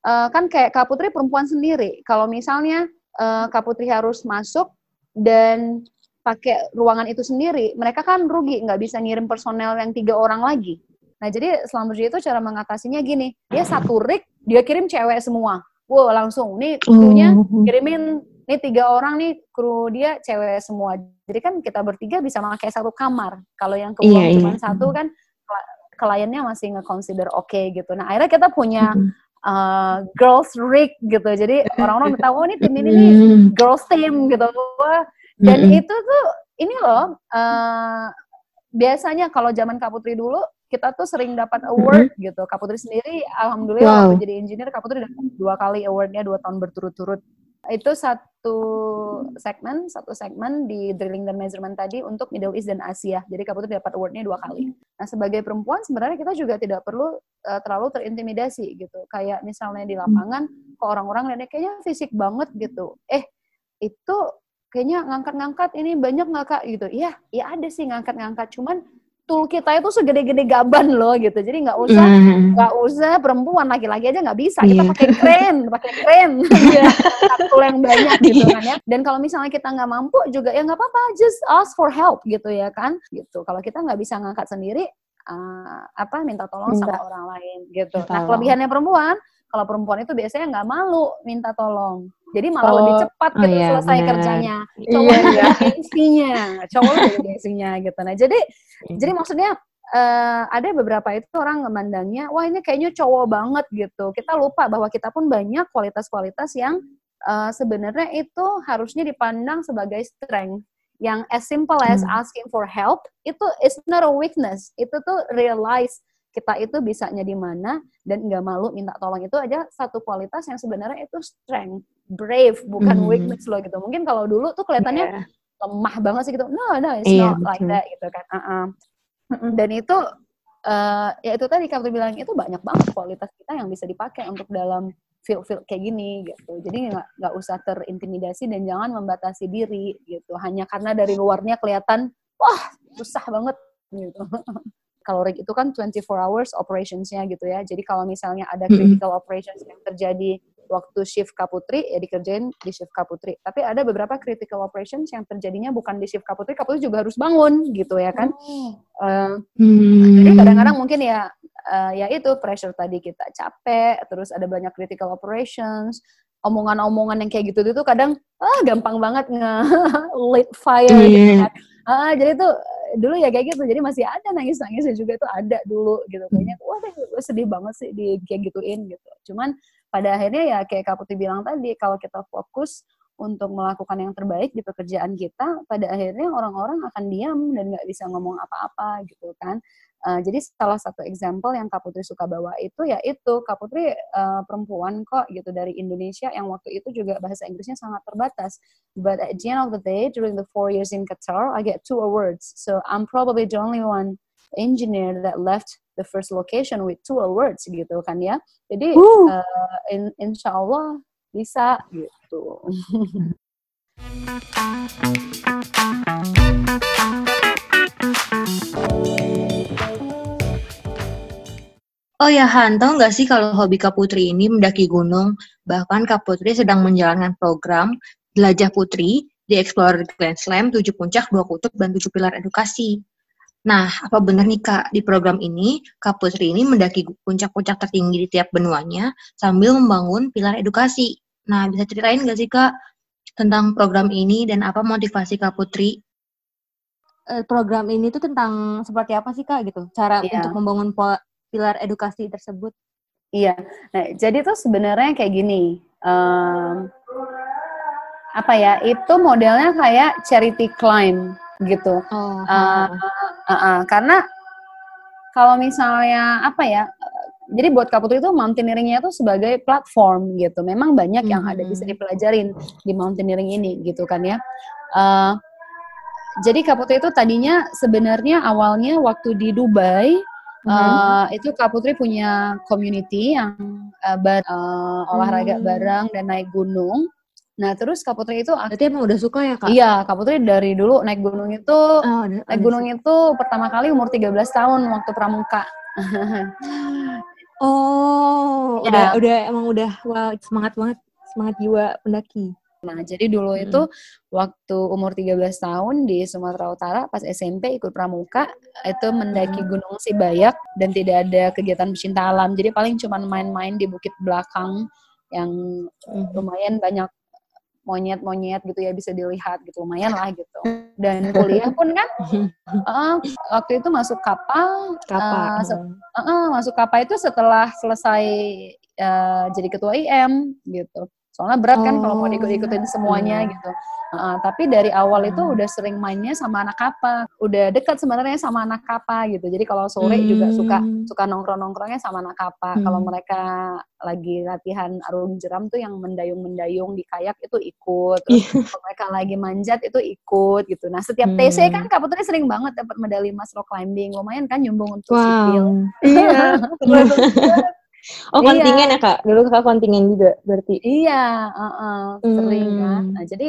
uh, kan kayak Kak Putri perempuan sendiri. Kalau misalnya uh, Kak Putri harus masuk dan pakai ruangan itu sendiri, mereka kan rugi, nggak bisa ngirim personel yang tiga orang lagi. Nah, jadi selama itu cara mengatasinya gini, dia satu rig, dia kirim cewek semua. Wow, langsung. Nih krunya oh. kirimin, nih tiga orang nih kru dia cewek semua. Jadi kan kita bertiga bisa pakai satu kamar. Kalau yang kebuang yeah, cuma yeah. satu kan kliennya masih nge-consider oke okay, gitu. Nah, akhirnya kita punya uh, girls rig gitu. Jadi orang-orang tahu oh ini tim ini nih girls team gitu. Wah, dan mm -hmm. itu tuh ini loh uh, biasanya kalau zaman Kak Putri dulu kita tuh sering dapat award mm -hmm. gitu. Kak Putri sendiri alhamdulillah wow. waktu jadi engineer Kak Putri dapat dua kali awardnya dua tahun berturut-turut. Itu satu segmen, satu segmen di drilling dan measurement tadi untuk Middle East dan Asia. Jadi Kak Putri dapat awardnya dua kali. Nah sebagai perempuan sebenarnya kita juga tidak perlu uh, terlalu terintimidasi gitu. Kayak misalnya di lapangan, kok orang-orang lihatnya kayaknya fisik banget gitu. Eh itu kayaknya ngangkat-ngangkat ini banyak nggak kak gitu iya ya ada sih ngangkat-ngangkat cuman tool kita itu segede-gede gaban loh gitu. Jadi nggak usah Hmm. nggak usah perempuan laki-laki aja nggak bisa. Kita Iya. pakai keren, pakai keren. tool yang banyak gitu kan ya. Dan kalau misalnya kita nggak mampu juga ya nggak apa-apa, just ask for help gitu ya kan. Gitu. Kalau kita nggak bisa ngangkat sendiri, uh, apa minta tolong Minta. sama orang lain gitu. Minta Nah kelebihannya perempuan, kalau perempuan itu biasanya nggak malu minta tolong. Jadi malah Oh, lebih cepat oh gitu iya, selesai benar. kerjanya. Iya, Cowok iya. gengsinya, cowok gengsinya gitu. Nah jadi jadi maksudnya eh, ada beberapa itu orang memandangnya, wah ini kayaknya cowok banget gitu. Kita lupa bahwa kita pun banyak kualitas-kualitas yang eh, sebenarnya itu harusnya dipandang sebagai strength. Yang as simple as Hmm. asking for help itu is not a weakness. Itu tuh realize kita itu bisanya di mana dan nggak malu minta tolong itu aja satu kualitas yang sebenarnya itu strength, brave bukan Hmm. weakness loh gitu. Mungkin kalau dulu tuh kelihatannya Iya. lemah banget sih gitu. No, no, it's Iya, not like that gitu kan. Uh-uh. Mm-mm. Dan itu eh ya itu tadi kamu bilang itu banyak banget kualitas kita yang bisa dipakai untuk dalam field-field kayak gini gitu. Jadi nggak nggak usah terintimidasi dan jangan membatasi diri gitu. Hanya karena dari luarnya kelihatan wah susah banget gitu. kalau rig itu kan 24 hours operations-nya gitu ya. Jadi kalau misalnya ada Mm-mm. critical operations yang terjadi waktu shift Kaputri ya dikerjain di shift Kaputri. Tapi ada beberapa critical operations yang terjadinya bukan di shift Kaputri, Kaputri juga harus bangun gitu ya kan. Eh, Hmm. jadi kadang-kadang mungkin ya eh, ya itu pressure tadi kita capek, terus ada banyak critical operations, omongan-omongan yang kayak gitu itu kadang ah gampang banget nge lit fire gitu Iya. kan. Ah, jadi tuh dulu ya kayak gitu. Jadi masih ada nangis-nangisnya juga itu ada dulu gitu. Kayaknya wah deh gue sedih banget sih di kayak gituin gitu. Cuman pada akhirnya ya kayak Kak Putih bilang tadi kalau kita fokus untuk melakukan yang terbaik di pekerjaan kita, pada akhirnya orang-orang akan diam dan nggak bisa ngomong apa-apa gitu kan. Uh, jadi salah satu example yang Kak Putri suka bawa itu ya itu Kak Putri uh, perempuan kok gitu dari Indonesia yang waktu itu juga bahasa Inggrisnya sangat terbatas. But at the end of the day, during the four years in Qatar, I get two awards. So I'm probably the only one engineer that left the first location with two awards gitu kan ya. Jadi uh, in, insya Allah bisa gitu. Oh ya Han, tahu nggak sih kalau hobi Kak Putri ini mendaki gunung? Bahkan Kak Putri sedang menjalankan program Jelajah Putri di Explorer Grand Slam 7 Puncak, 2 Kutub, dan 7 Pilar Edukasi. Nah, apa benar nih Kak, di program ini Kak Putri ini mendaki puncak-puncak tertinggi di tiap benuanya sambil membangun pilar edukasi. Nah, bisa ceritain nggak sih Kak tentang program ini dan apa motivasi Kak Putri? eh, program ini tuh tentang seperti apa sih kak gitu cara Iya. untuk membangun pilar edukasi tersebut Iya, nah jadi tuh sebenarnya kayak gini, em, apa ya? Itu modelnya kayak charity climb gitu. oh Uh, uh, uh, karena kalau misalnya apa ya? Jadi buat Kaputri itu mountaineeringnya itu sebagai platform gitu. Memang banyak yang ada bisa Mhm. dipelajarin di mountaineering ini gitu kan ya. Uh, jadi Kaputri itu tadinya sebenarnya awalnya waktu di Dubai Uh, itu Kak Putri punya community yang uh, bar- uh, olahraga Hmm. bareng dan naik gunung. Nah, terus Kak Putri itu berarti emang udah suka ya kak iya, Kak Putri dari dulu naik gunung itu oh, naik gunung itu pertama kali umur 13 tahun waktu pramuka. oh Ya. udah udah emang udah wah semangat banget semangat jiwa pendaki Nah, jadi dulu Mm-mm. itu waktu umur 13 tahun di Sumatera Utara pas SMP ikut pramuka itu mendaki Gunung Sibayak dan tidak ada kegiatan pecinta alam. Jadi paling cuma main-main di bukit belakang yang lumayan banyak monyet-monyet gitu ya bisa dilihat gitu lumayan lah gitu. Dan kuliah pun kan eh, waktu itu masuk kapal kapal se- eh, eh, masuk kapal itu setelah selesai eh, jadi ketua IM gitu. Soalnya berat kan kalau mau Oh, diikut-ikutin semuanya iya. gitu. Heeh, tapi dari awal itu Hmm. udah sering mainnya sama anak kapa, udah dekat sebenarnya sama anak kapa gitu. Jadi kalau sore juga suka Hmm. suka nongkrong-nongkrongnya sama anak kapa. Kalau Hmm. mereka lagi latihan arung jeram tuh yang mendayung-mendayung di kayak itu ikut. Terus kalau mereka lagi manjat itu ikut gitu. Nah setiap TC Hmm. kan Kak Putri sering banget dapat medali emas rock climbing. Lumayan kan nyumbung untuk sipil. wow iya oh Iya. kontingen ya kak dulu kakak kontingen juga berarti Iya, heeh, sering kan. Hmm. Nah, jadi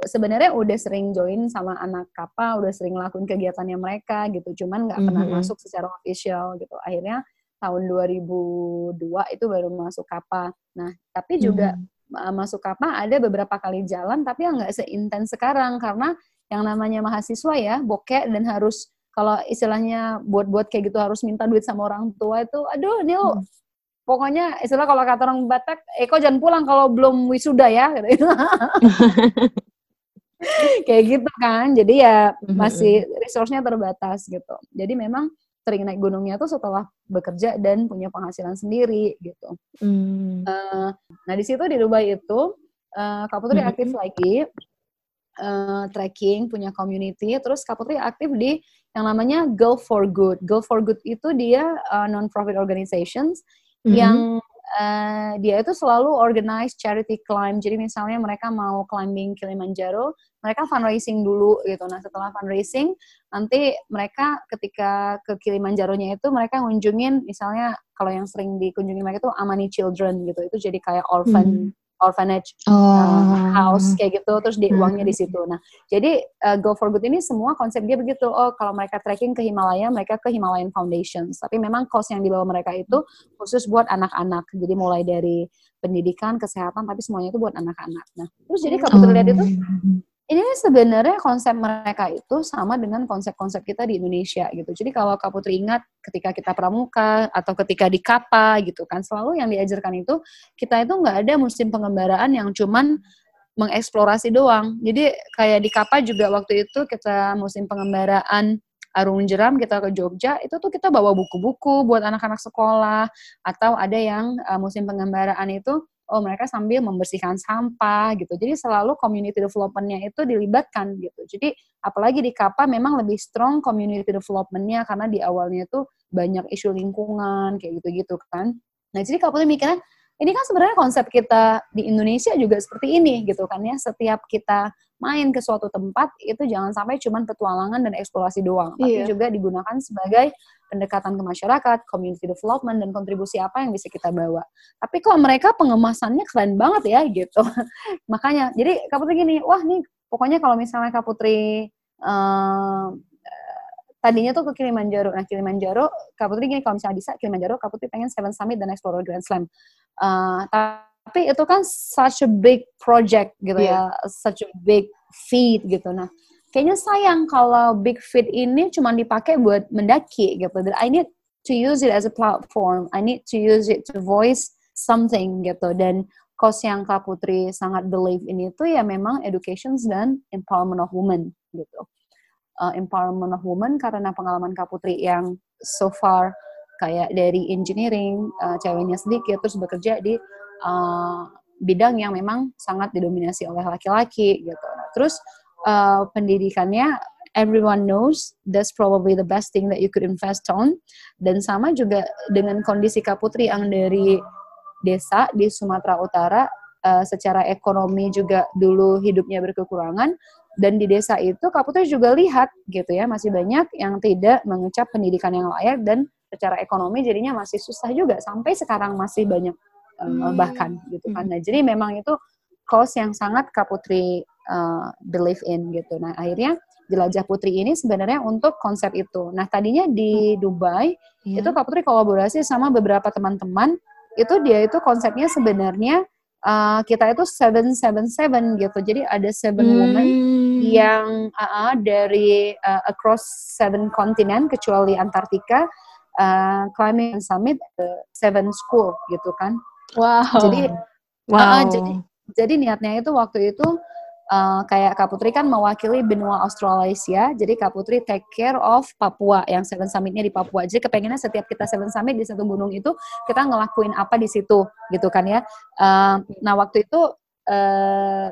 sebenarnya udah sering join sama anak kapal, udah sering ngelakuin kegiatannya mereka gitu, cuman nggak pernah Mhm. masuk secara official gitu. Akhirnya tahun 2002 itu baru masuk kapal. Nah, tapi juga uh, masuk kapal ada beberapa kali jalan, tapi yang nggak seintens sekarang karena yang namanya mahasiswa ya, bokeh dan harus kalau istilahnya buat-buat kayak gitu harus minta duit sama orang tua itu, aduh ini lo Hmm. Pokoknya istilah kalau kata orang Batak, eh kok jangan pulang kalau belum wisuda ya, gitu. kayak gitu kan. Jadi ya Mhm. masih resource-nya terbatas gitu. Jadi memang sering naik gunungnya tuh setelah bekerja dan punya penghasilan sendiri gitu. Hmm. Eh, nah di situ di Dubai itu eh, Kak Putri Mhm. aktif lagi eh, trekking, punya community. Terus Kak Putri aktif di yang namanya Girl for Good. Girl for Good itu dia uh, non-profit organizations Mhm. yang eh, dia itu selalu organize charity climb. Jadi misalnya mereka mau climbing Kilimanjaro, mereka fundraising dulu gitu. Nah setelah fundraising, nanti mereka ketika ke Kilimanjaro-nya itu mereka ngunjungin misalnya kalau yang sering dikunjungi mereka itu Amani Children gitu. Itu jadi kayak orphan orphanage uh, Oh. house kayak gitu terus di Hmm. uangnya di situ. Nah, jadi uh, Go for Good ini semua konsep dia begitu. Oh, kalau mereka trekking ke Himalaya, mereka ke Himalayan Foundations. Tapi memang cost yang dibawa mereka itu khusus buat anak-anak. Jadi mulai dari pendidikan, kesehatan, tapi semuanya itu buat anak-anak. Nah, terus jadi kalau kita lihat itu ini sebenarnya konsep mereka itu sama dengan konsep-konsep kita di Indonesia gitu. Jadi kalau Kak Putri ingat ketika kita pramuka atau ketika di Kapa gitu kan, selalu yang diajarkan itu kita itu nggak ada musim pengembaraan yang cuman mengeksplorasi doang. Jadi kayak di Kapa juga waktu itu kita musim pengembaraan Arung Jeram kita ke Jogja itu tuh kita bawa buku-buku buat anak-anak sekolah atau ada yang uh, musim pengembaraan itu oh mereka sambil membersihkan sampah gitu. Jadi selalu community development-nya itu dilibatkan gitu. Jadi apalagi di Kapa memang lebih strong community development-nya karena di awalnya itu banyak isu lingkungan kayak gitu-gitu kan. Nah, jadi Kak Putri mikirnya ini kan sebenarnya konsep kita di Indonesia juga seperti ini gitu kan ya. Setiap kita main ke suatu tempat itu jangan sampai cuman petualangan dan eksplorasi doang, tapi Iya. juga digunakan sebagai pendekatan ke masyarakat, community development dan kontribusi apa yang bisa kita bawa. Tapi kok mereka pengemasannya keren banget ya gitu. Makanya, jadi Kak Putri gini, wah nih pokoknya kalau misalnya Kak Putri eh, tadinya tuh ke Kilimanjaro. Nah, Kilimanjaro, Kak Putri gini, kalau misalnya bisa, Kilimanjaro, Kak Putri pengen Seven Summit dan Explorer Grand Slam. Eh, tapi itu kan such a big project gitu ya, such a big feat gitu. Nah, kayaknya sayang kalau big feat ini cuma dipakai buat mendaki gitu. I need to use it as a platform. I need to use it to voice something gitu. Dan cause yang Kak Putri sangat believe ini tuh ya memang education dan empowerment of women gitu. Uh, empowerment of women karena pengalaman Kak Putri yang so far kayak dari engineering, uh, ceweknya sedikit, terus bekerja di uh, bidang yang memang sangat didominasi oleh laki-laki gitu. Terus uh, pendidikannya everyone knows that's probably the best thing that you could invest on. Dan sama juga dengan kondisi Kak Putri yang dari desa di Sumatera Utara, uh, secara ekonomi juga dulu hidupnya berkekurangan, dan di desa itu Kak Putri juga lihat gitu ya, masih banyak yang tidak mengecap pendidikan yang layak dan secara ekonomi jadinya masih susah juga sampai sekarang masih banyak uh, bahkan gitu kan. Nah, jadi memang itu cause yang sangat Kak Putri uh, believe in gitu. Nah, akhirnya Jelajah Putri ini sebenarnya untuk konsep itu. Nah, tadinya di Dubai Iya. itu Kak Putri kolaborasi sama beberapa teman-teman. Itu dia itu konsepnya sebenarnya uh, kita itu seven seven seven gitu. Jadi ada seven women Hmm. yang uh, uh, dari uh, across seven continent kecuali Antartika uh, climbing summit uh, seven school gitu kan. Wow. Jadi wow. uh, jadi jadi niatnya itu waktu itu uh, kayak Kak Putri kan mewakili benua Australasia, jadi Kak Putri take care of Papua yang Seven Summit-nya di Papua. Jadi kepengennya setiap kita Seven Summit di satu gunung itu kita ngelakuin apa di situ gitu kan ya. Uh, nah waktu itu uh,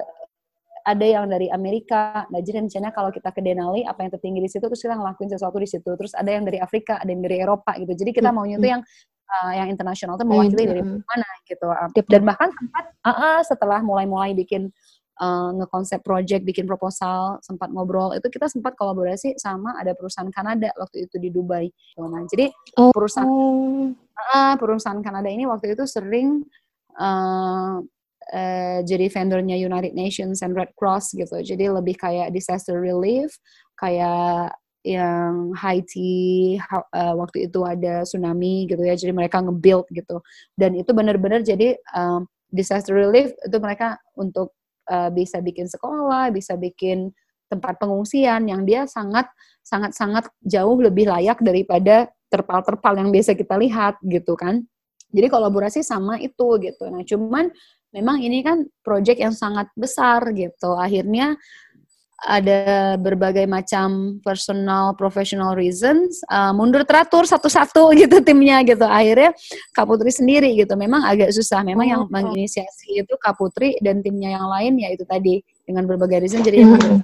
ada yang dari Amerika, nah jadi rencana kalau kita ke Denali, apa yang tertinggi di situ, terus kita ngelakuin sesuatu di situ. Terus ada yang dari Afrika, ada yang dari Eropa gitu. Jadi kita maunya tuh yang uh, yang internasional tuh mewakili dari Hmm. mana gitu. Dan bahkan sempat uh, uh, setelah mulai-mulai bikin uh, ngekonsep project, bikin proposal, sempat ngobrol, itu kita sempat kolaborasi sama ada perusahaan Kanada waktu itu di Dubai. Nah, jadi Oh. perusahaan uh, perusahaan Kanada ini waktu itu sering uh, uh, jadi vendornya United Nations and Red Cross gitu. Jadi lebih kayak disaster relief, kayak yang Haiti uh, waktu itu ada tsunami gitu ya. Jadi mereka nge-build gitu. Dan itu benar-benar jadi um, disaster relief itu mereka untuk uh, bisa bikin sekolah, bisa bikin tempat pengungsian yang dia sangat sangat sangat jauh lebih layak daripada terpal-terpal yang biasa kita lihat gitu kan. Jadi kolaborasi sama itu gitu. Nah, cuman memang ini kan project yang sangat besar gitu. Akhirnya ada berbagai macam personal professional reasons uh, mundur teratur satu-satu gitu timnya gitu akhirnya Kak Putri sendiri gitu memang agak susah memang oh, yang menginisiasi itu Kak Putri dan timnya yang lain ya itu tadi dengan berbagai reason jadi yang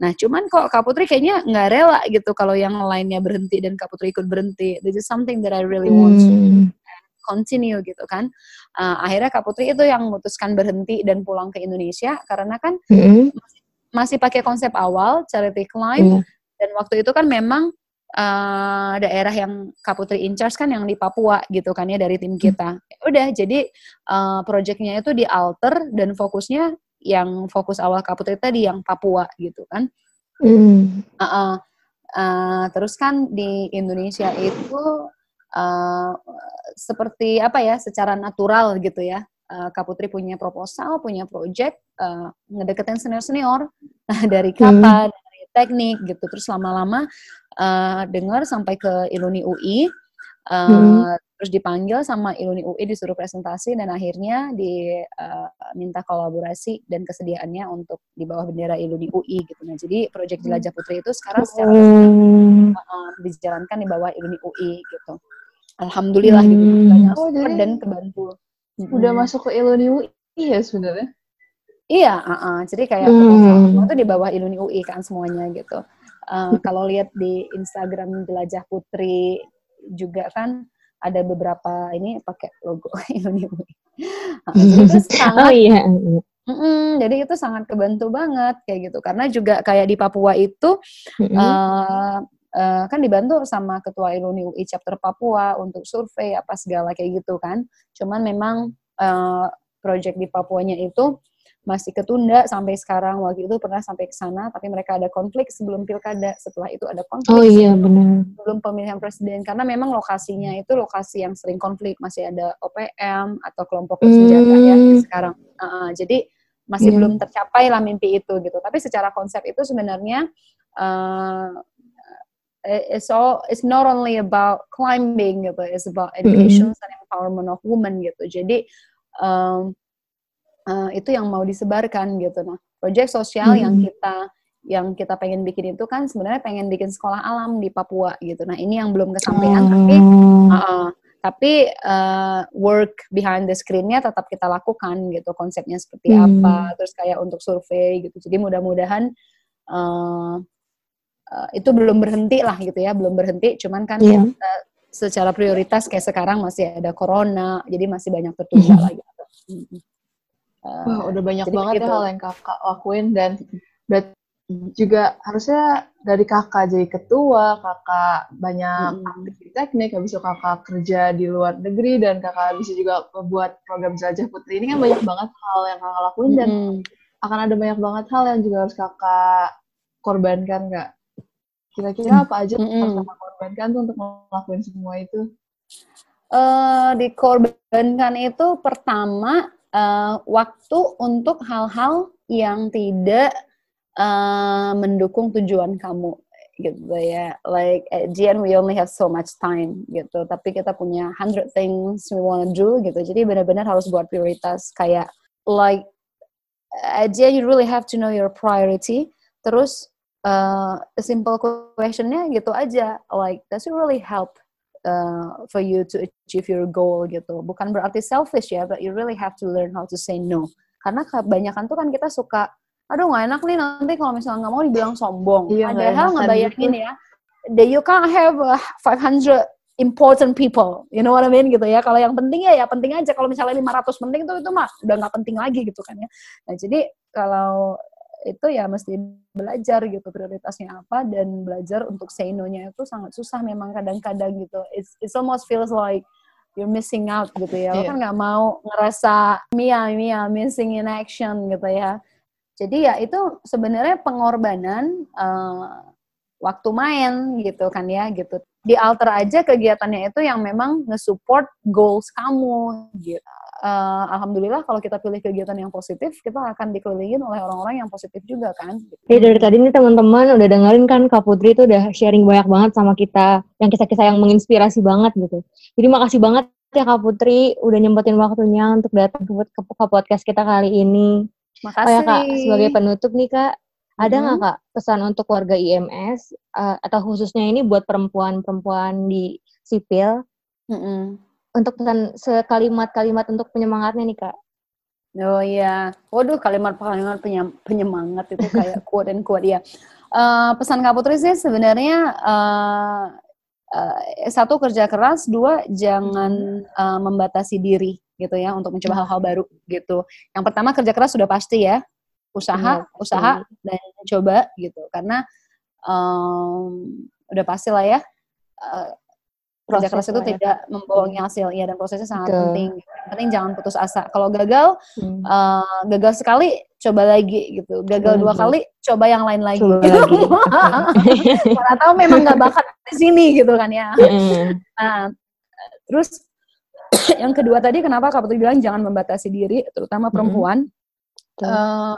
Nah, cuman kok Kak Putri kayaknya nggak rela gitu kalau yang lainnya berhenti dan Kak Putri ikut berhenti. This is something that I really want to hmm. continue gitu kan. Uh, akhirnya Kak Putri itu yang memutuskan berhenti dan pulang ke Indonesia karena kan mm. masih, masih pakai konsep awal charity climb mm. dan waktu itu kan memang uh, daerah yang Kak Putri in charge kan yang di Papua gitu kan ya dari tim hmm. kita. Mm. Udah jadi uh, projectnya itu di alter dan fokusnya yang fokus awal Kaputri tadi yang Papua gitu kan. Mm. Uh -uh. Uh, terus kan di Indonesia itu uh, seperti apa ya secara natural gitu ya. Uh, Kak Putri punya proposal, punya project, uh, ngedeketin senior-senior dari kata, mm. dari teknik gitu. Terus lama-lama uh, dengar sampai ke Iluni UI, uh, mm terus dipanggil sama Iluni UI disuruh presentasi dan akhirnya diminta uh, kolaborasi dan kesediaannya untuk di bawah bendera Iluni UI gitu. Nah, jadi proyek Jelajah Putri itu sekarang secara hmm. uh, dijalankan di bawah Iluni UI gitu. Alhamdulillah gitu. hmm. gitu banyak oh, jadi dan kebantu. Udah hmm. masuk ke Iluni UI ya sebenarnya. Iya, uh -uh. jadi kayak hmm. itu di bawah Iluni UI kan semuanya gitu. Uh, kalau lihat di Instagram Jelajah Putri juga kan ada beberapa ini pakai logo Indonesia. Nah, itu sangat, oh iya. Mm, jadi itu sangat kebantu banget kayak gitu karena juga kayak di Papua itu mm-hmm. uh, uh, kan dibantu sama ketua Iluni UI chapter Papua untuk survei apa segala kayak gitu kan. Cuman memang uh, project di Papuanya itu masih ketunda sampai sekarang. Waktu itu pernah sampai ke sana tapi mereka ada konflik sebelum pilkada. Setelah itu ada konflik oh iya benar. sebelum pemilihan presiden. Karena memang lokasinya itu lokasi yang sering konflik. Masih ada OPM atau kelompok bersenjata hmm. ya sekarang. Uh, jadi masih yeah. belum tercapai lah mimpi itu gitu. Tapi secara konsep itu sebenarnya uh, it's all it's not only about climbing gitu it's about education mm and empowerment of women gitu. Jadi um, uh, itu yang mau disebarkan gitu. Nah proyek sosial hmm. yang kita yang kita pengen bikin itu kan sebenarnya pengen bikin sekolah alam di Papua gitu. Nah ini yang belum kesampaian oh. tapi uh, tapi uh, work behind the screen-nya tetap kita lakukan gitu. Konsepnya seperti hmm. apa terus kayak untuk survei gitu. Jadi mudah-mudahan uh, uh, itu belum berhenti lah gitu ya belum berhenti cuman kan yeah. kita, secara prioritas kayak sekarang masih ada corona jadi masih banyak tertunda hmm. lagi gitu. Hmm. Uh, Wah, udah banyak banget ya hal yang kakak lakuin dan berarti juga harusnya dari kakak jadi ketua, kakak banyak hmm. aktif di teknik, habis itu kakak kerja di luar negeri dan kakak bisa juga membuat program jelajah putri ini kan banyak banget hal yang kakak lakuin dan hmm. akan ada banyak banget hal yang juga harus kakak korbankan kak. Kira-kira apa aja hmm. harus korbankan tuh untuk ngelakuin semua itu? Uh, dikorbankan itu pertama uh, waktu untuk hal-hal yang tidak uh, mendukung tujuan kamu gitu ya like at the end we only have so much time gitu tapi kita punya hundred things we wanna do gitu jadi benar-benar harus buat prioritas kayak like at the end you really have to know your priority terus uh, a simple questionnya gitu aja like does it really help uh, for you to achieve your goal gitu. Bukan berarti selfish ya, but you really have to learn how to say no. Karena kebanyakan tuh kan kita suka, aduh nggak enak nih nanti kalau misalnya nggak mau dibilang sombong. Iya, Padahal ngebayangin gitu. ya, that you can't have uh, 500 important people, you know what I mean gitu ya. Kalau yang penting ya ya penting aja. Kalau misalnya 500 penting tuh itu mah udah nggak penting lagi gitu kan ya. Nah jadi kalau itu ya mesti belajar gitu prioritasnya apa dan belajar untuk say no-nya itu sangat susah memang kadang-kadang gitu. It's, it almost feels like you're missing out gitu ya. Lo Iya. kan nggak mau ngerasa Mia Mia missing in action gitu ya. Jadi ya itu sebenarnya pengorbanan eh, waktu main gitu kan ya gitu. Di alter aja kegiatannya itu yang memang nge-support goals kamu gitu. Eh, Alhamdulillah kalau kita pilih kegiatan yang positif, kita akan dikelilingin oleh orang-orang yang positif juga kan. Ya dari tadi nih teman-teman udah dengerin kan Kak Putri itu udah sharing banyak banget sama kita, yang kisah-kisah yang menginspirasi banget gitu. Jadi makasih banget ya Kak Putri udah nyempetin waktunya untuk datang ke, ke, ke podcast kita kali ini. Oh Makasih. ya Kak, sebagai penutup nih Kak, ada nggak Kak pesan untuk warga IMS eh, atau khususnya ini buat perempuan-perempuan di sipil Mm-mm. Untuk pesan sekalimat-kalimat untuk penyemangatnya nih Kak? Oh iya, waduh kalimat-kalimat penyem- penyemangat itu kayak quote and quote ya. Pesan Kak Putri sih sebenarnya eh, eh, satu kerja keras, dua jangan eh, membatasi diri gitu ya untuk mencoba hal-hal baru gitu. Yang pertama kerja keras sudah pasti ya, usaha, pasti. usaha dan coba gitu karena em, udah pasti lah ya. eh, kerja Proses keras itu ya, tidak membohongi hasil, ya dan prosesnya sangat Betul. penting. Penting jangan putus asa. Kalau gagal Hmm. eh, gagal sekali coba lagi gitu gagal Coba dua kali coba yang lain lagi Coba gitu. lagi. tahu memang nggak bakat di sini gitu kan ya Mm-mm. nah terus yang kedua tadi kenapa Kak Putri bilang jangan membatasi diri terutama Mm-mm. perempuan Betul. Eh,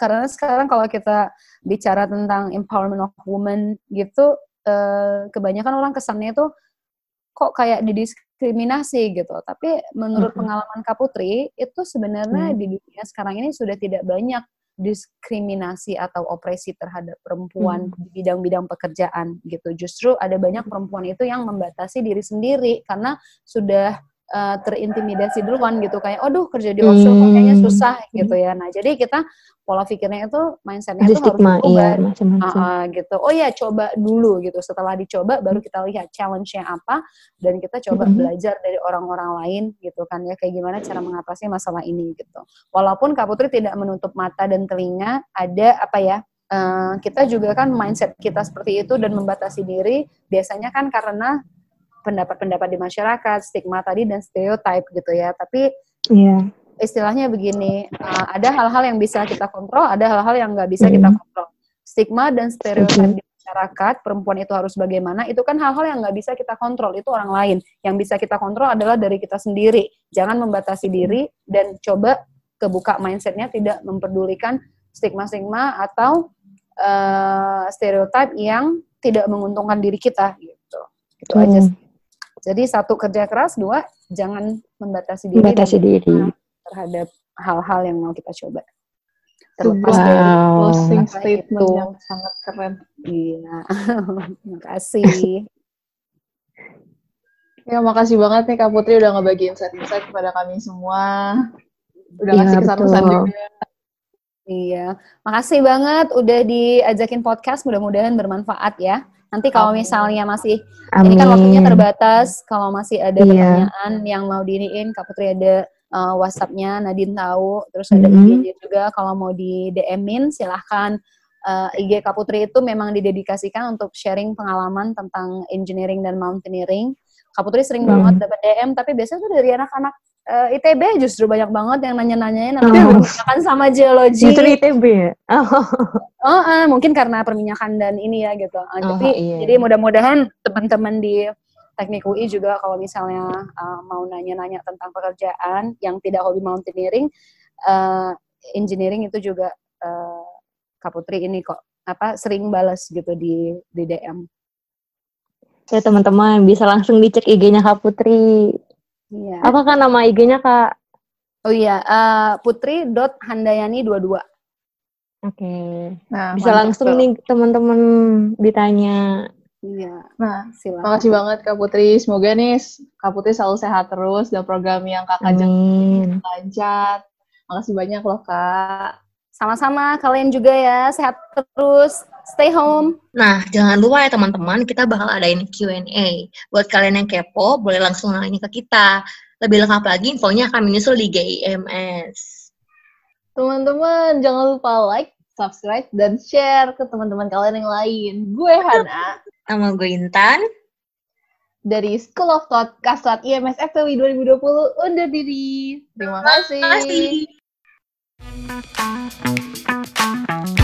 karena sekarang kalau kita bicara tentang empowerment of women gitu eh, kebanyakan orang kesannya itu kok kayak didiskriminasi gitu. Tapi menurut pengalaman Kak Putri itu sebenarnya Mm. di dunia sekarang ini sudah tidak banyak diskriminasi atau opresi terhadap perempuan Mm. di bidang-bidang pekerjaan gitu. Justru ada banyak perempuan itu yang membatasi diri sendiri karena sudah eh, terintimidasi duluan gitu kayak, aduh kerja di offshore kok kayaknya Hmm. susah gitu ya. Nah jadi kita pola pikirnya itu mindsetnya itu harus stigma, berubah iya macam-macam. Ah, ah, gitu. Oh ya, coba dulu gitu. Setelah dicoba, baru kita lihat challenge-nya apa, dan kita coba Mhm. belajar dari orang-orang lain gitu kan ya, kayak gimana cara mengatasi masalah ini gitu. Walaupun Kak Putri tidak menutup mata dan telinga, ada apa ya? eh, kita juga kan mindset kita seperti itu dan membatasi diri biasanya kan karena pendapat-pendapat di masyarakat, stigma tadi dan stereotype gitu ya. Tapi Iya. istilahnya begini, uh, ada hal-hal yang bisa kita kontrol, ada hal-hal yang nggak bisa kita Mhm. kontrol. Stigma dan stereotip di masyarakat, perempuan itu harus bagaimana, itu kan hal-hal yang nggak bisa kita kontrol, itu orang lain. Yang bisa kita kontrol adalah dari kita sendiri. Jangan membatasi diri dan coba kebuka mindsetnya tidak memperdulikan stigma-stigma atau uh, stereotip yang tidak menguntungkan diri kita gitu. Itu aja. Hmm. sih. Jadi satu kerja keras, dua jangan membatasi diri Membatasi diri. terhadap hal-hal yang mau kita coba. Terlepas Sebuah dari Wow. closing statement itu. yang sangat keren. iya. Terima kasih. Ya, makasih banget nih Kak Putri udah ngebagi insight-insight kepada kami semua. Udah Iya, ngasih kesan-kesan betul. juga. iya. Makasih banget udah diajakin podcast, mudah-mudahan bermanfaat ya. Nanti kalau misalnya masih Amin. Ini kan waktunya terbatas. Kalau masih ada Iya. pertanyaan yang mau diiniin, Kak Putri ada uh, WhatsApp-nya, Nadine tahu. Terus ada Mhm. IG-nya juga. Kalau mau di DM-in, silahkan. Uh, IG Kak Putri itu memang didedikasikan untuk sharing pengalaman tentang engineering dan mountaineering. Kak Putri sering Hmm. banget dapat DM, tapi biasanya tuh dari anak-anak uh, ITB justru banyak banget yang nanya-nanyain Oh. perminyakan sama geologi. Justru ITB ya? Oh. Oh, eh, mungkin karena perminyakan dan ini ya gitu. Eh, Oh, tapi iya. jadi mudah-mudahan teman-teman di Teknik UI juga kalau misalnya eh, mau nanya-nanya tentang pekerjaan yang tidak hobi mountaineering, eh, engineering itu juga eh, Kak Putri ini kok apa sering balas gitu di di DM. Ya teman-teman bisa langsung dicek IG-nya Kak Putri. Iya. Apa kan nama IG-nya Kak? Oh iya, eh, putri.handayani22. Oke. Nah, Bisa langsung tuh. nih teman-teman ditanya. Iya, Nah, silakan. makasih banget Kak Putri. Semoga nih Kak Putri selalu sehat terus dan program yang Kakak jalan lancar. Makasih banyak loh Kak. Sama-sama kalian juga ya, sehat terus, stay home. Nah, jangan lupa ya teman-teman, kita bakal adain Q&A. Buat kalian yang kepo, boleh langsung nanya ke kita. Lebih lengkap lagi, infonya akan menyusul di GIMS. Teman-teman, jangan lupa like, subscribe, dan share ke teman-teman kalian yang lain. Gue Hana. Nama gue Intan. dari School of Thought Kasat IMS FTW 2020 undur diri. Terima kasih. Terima kasih. Thank you.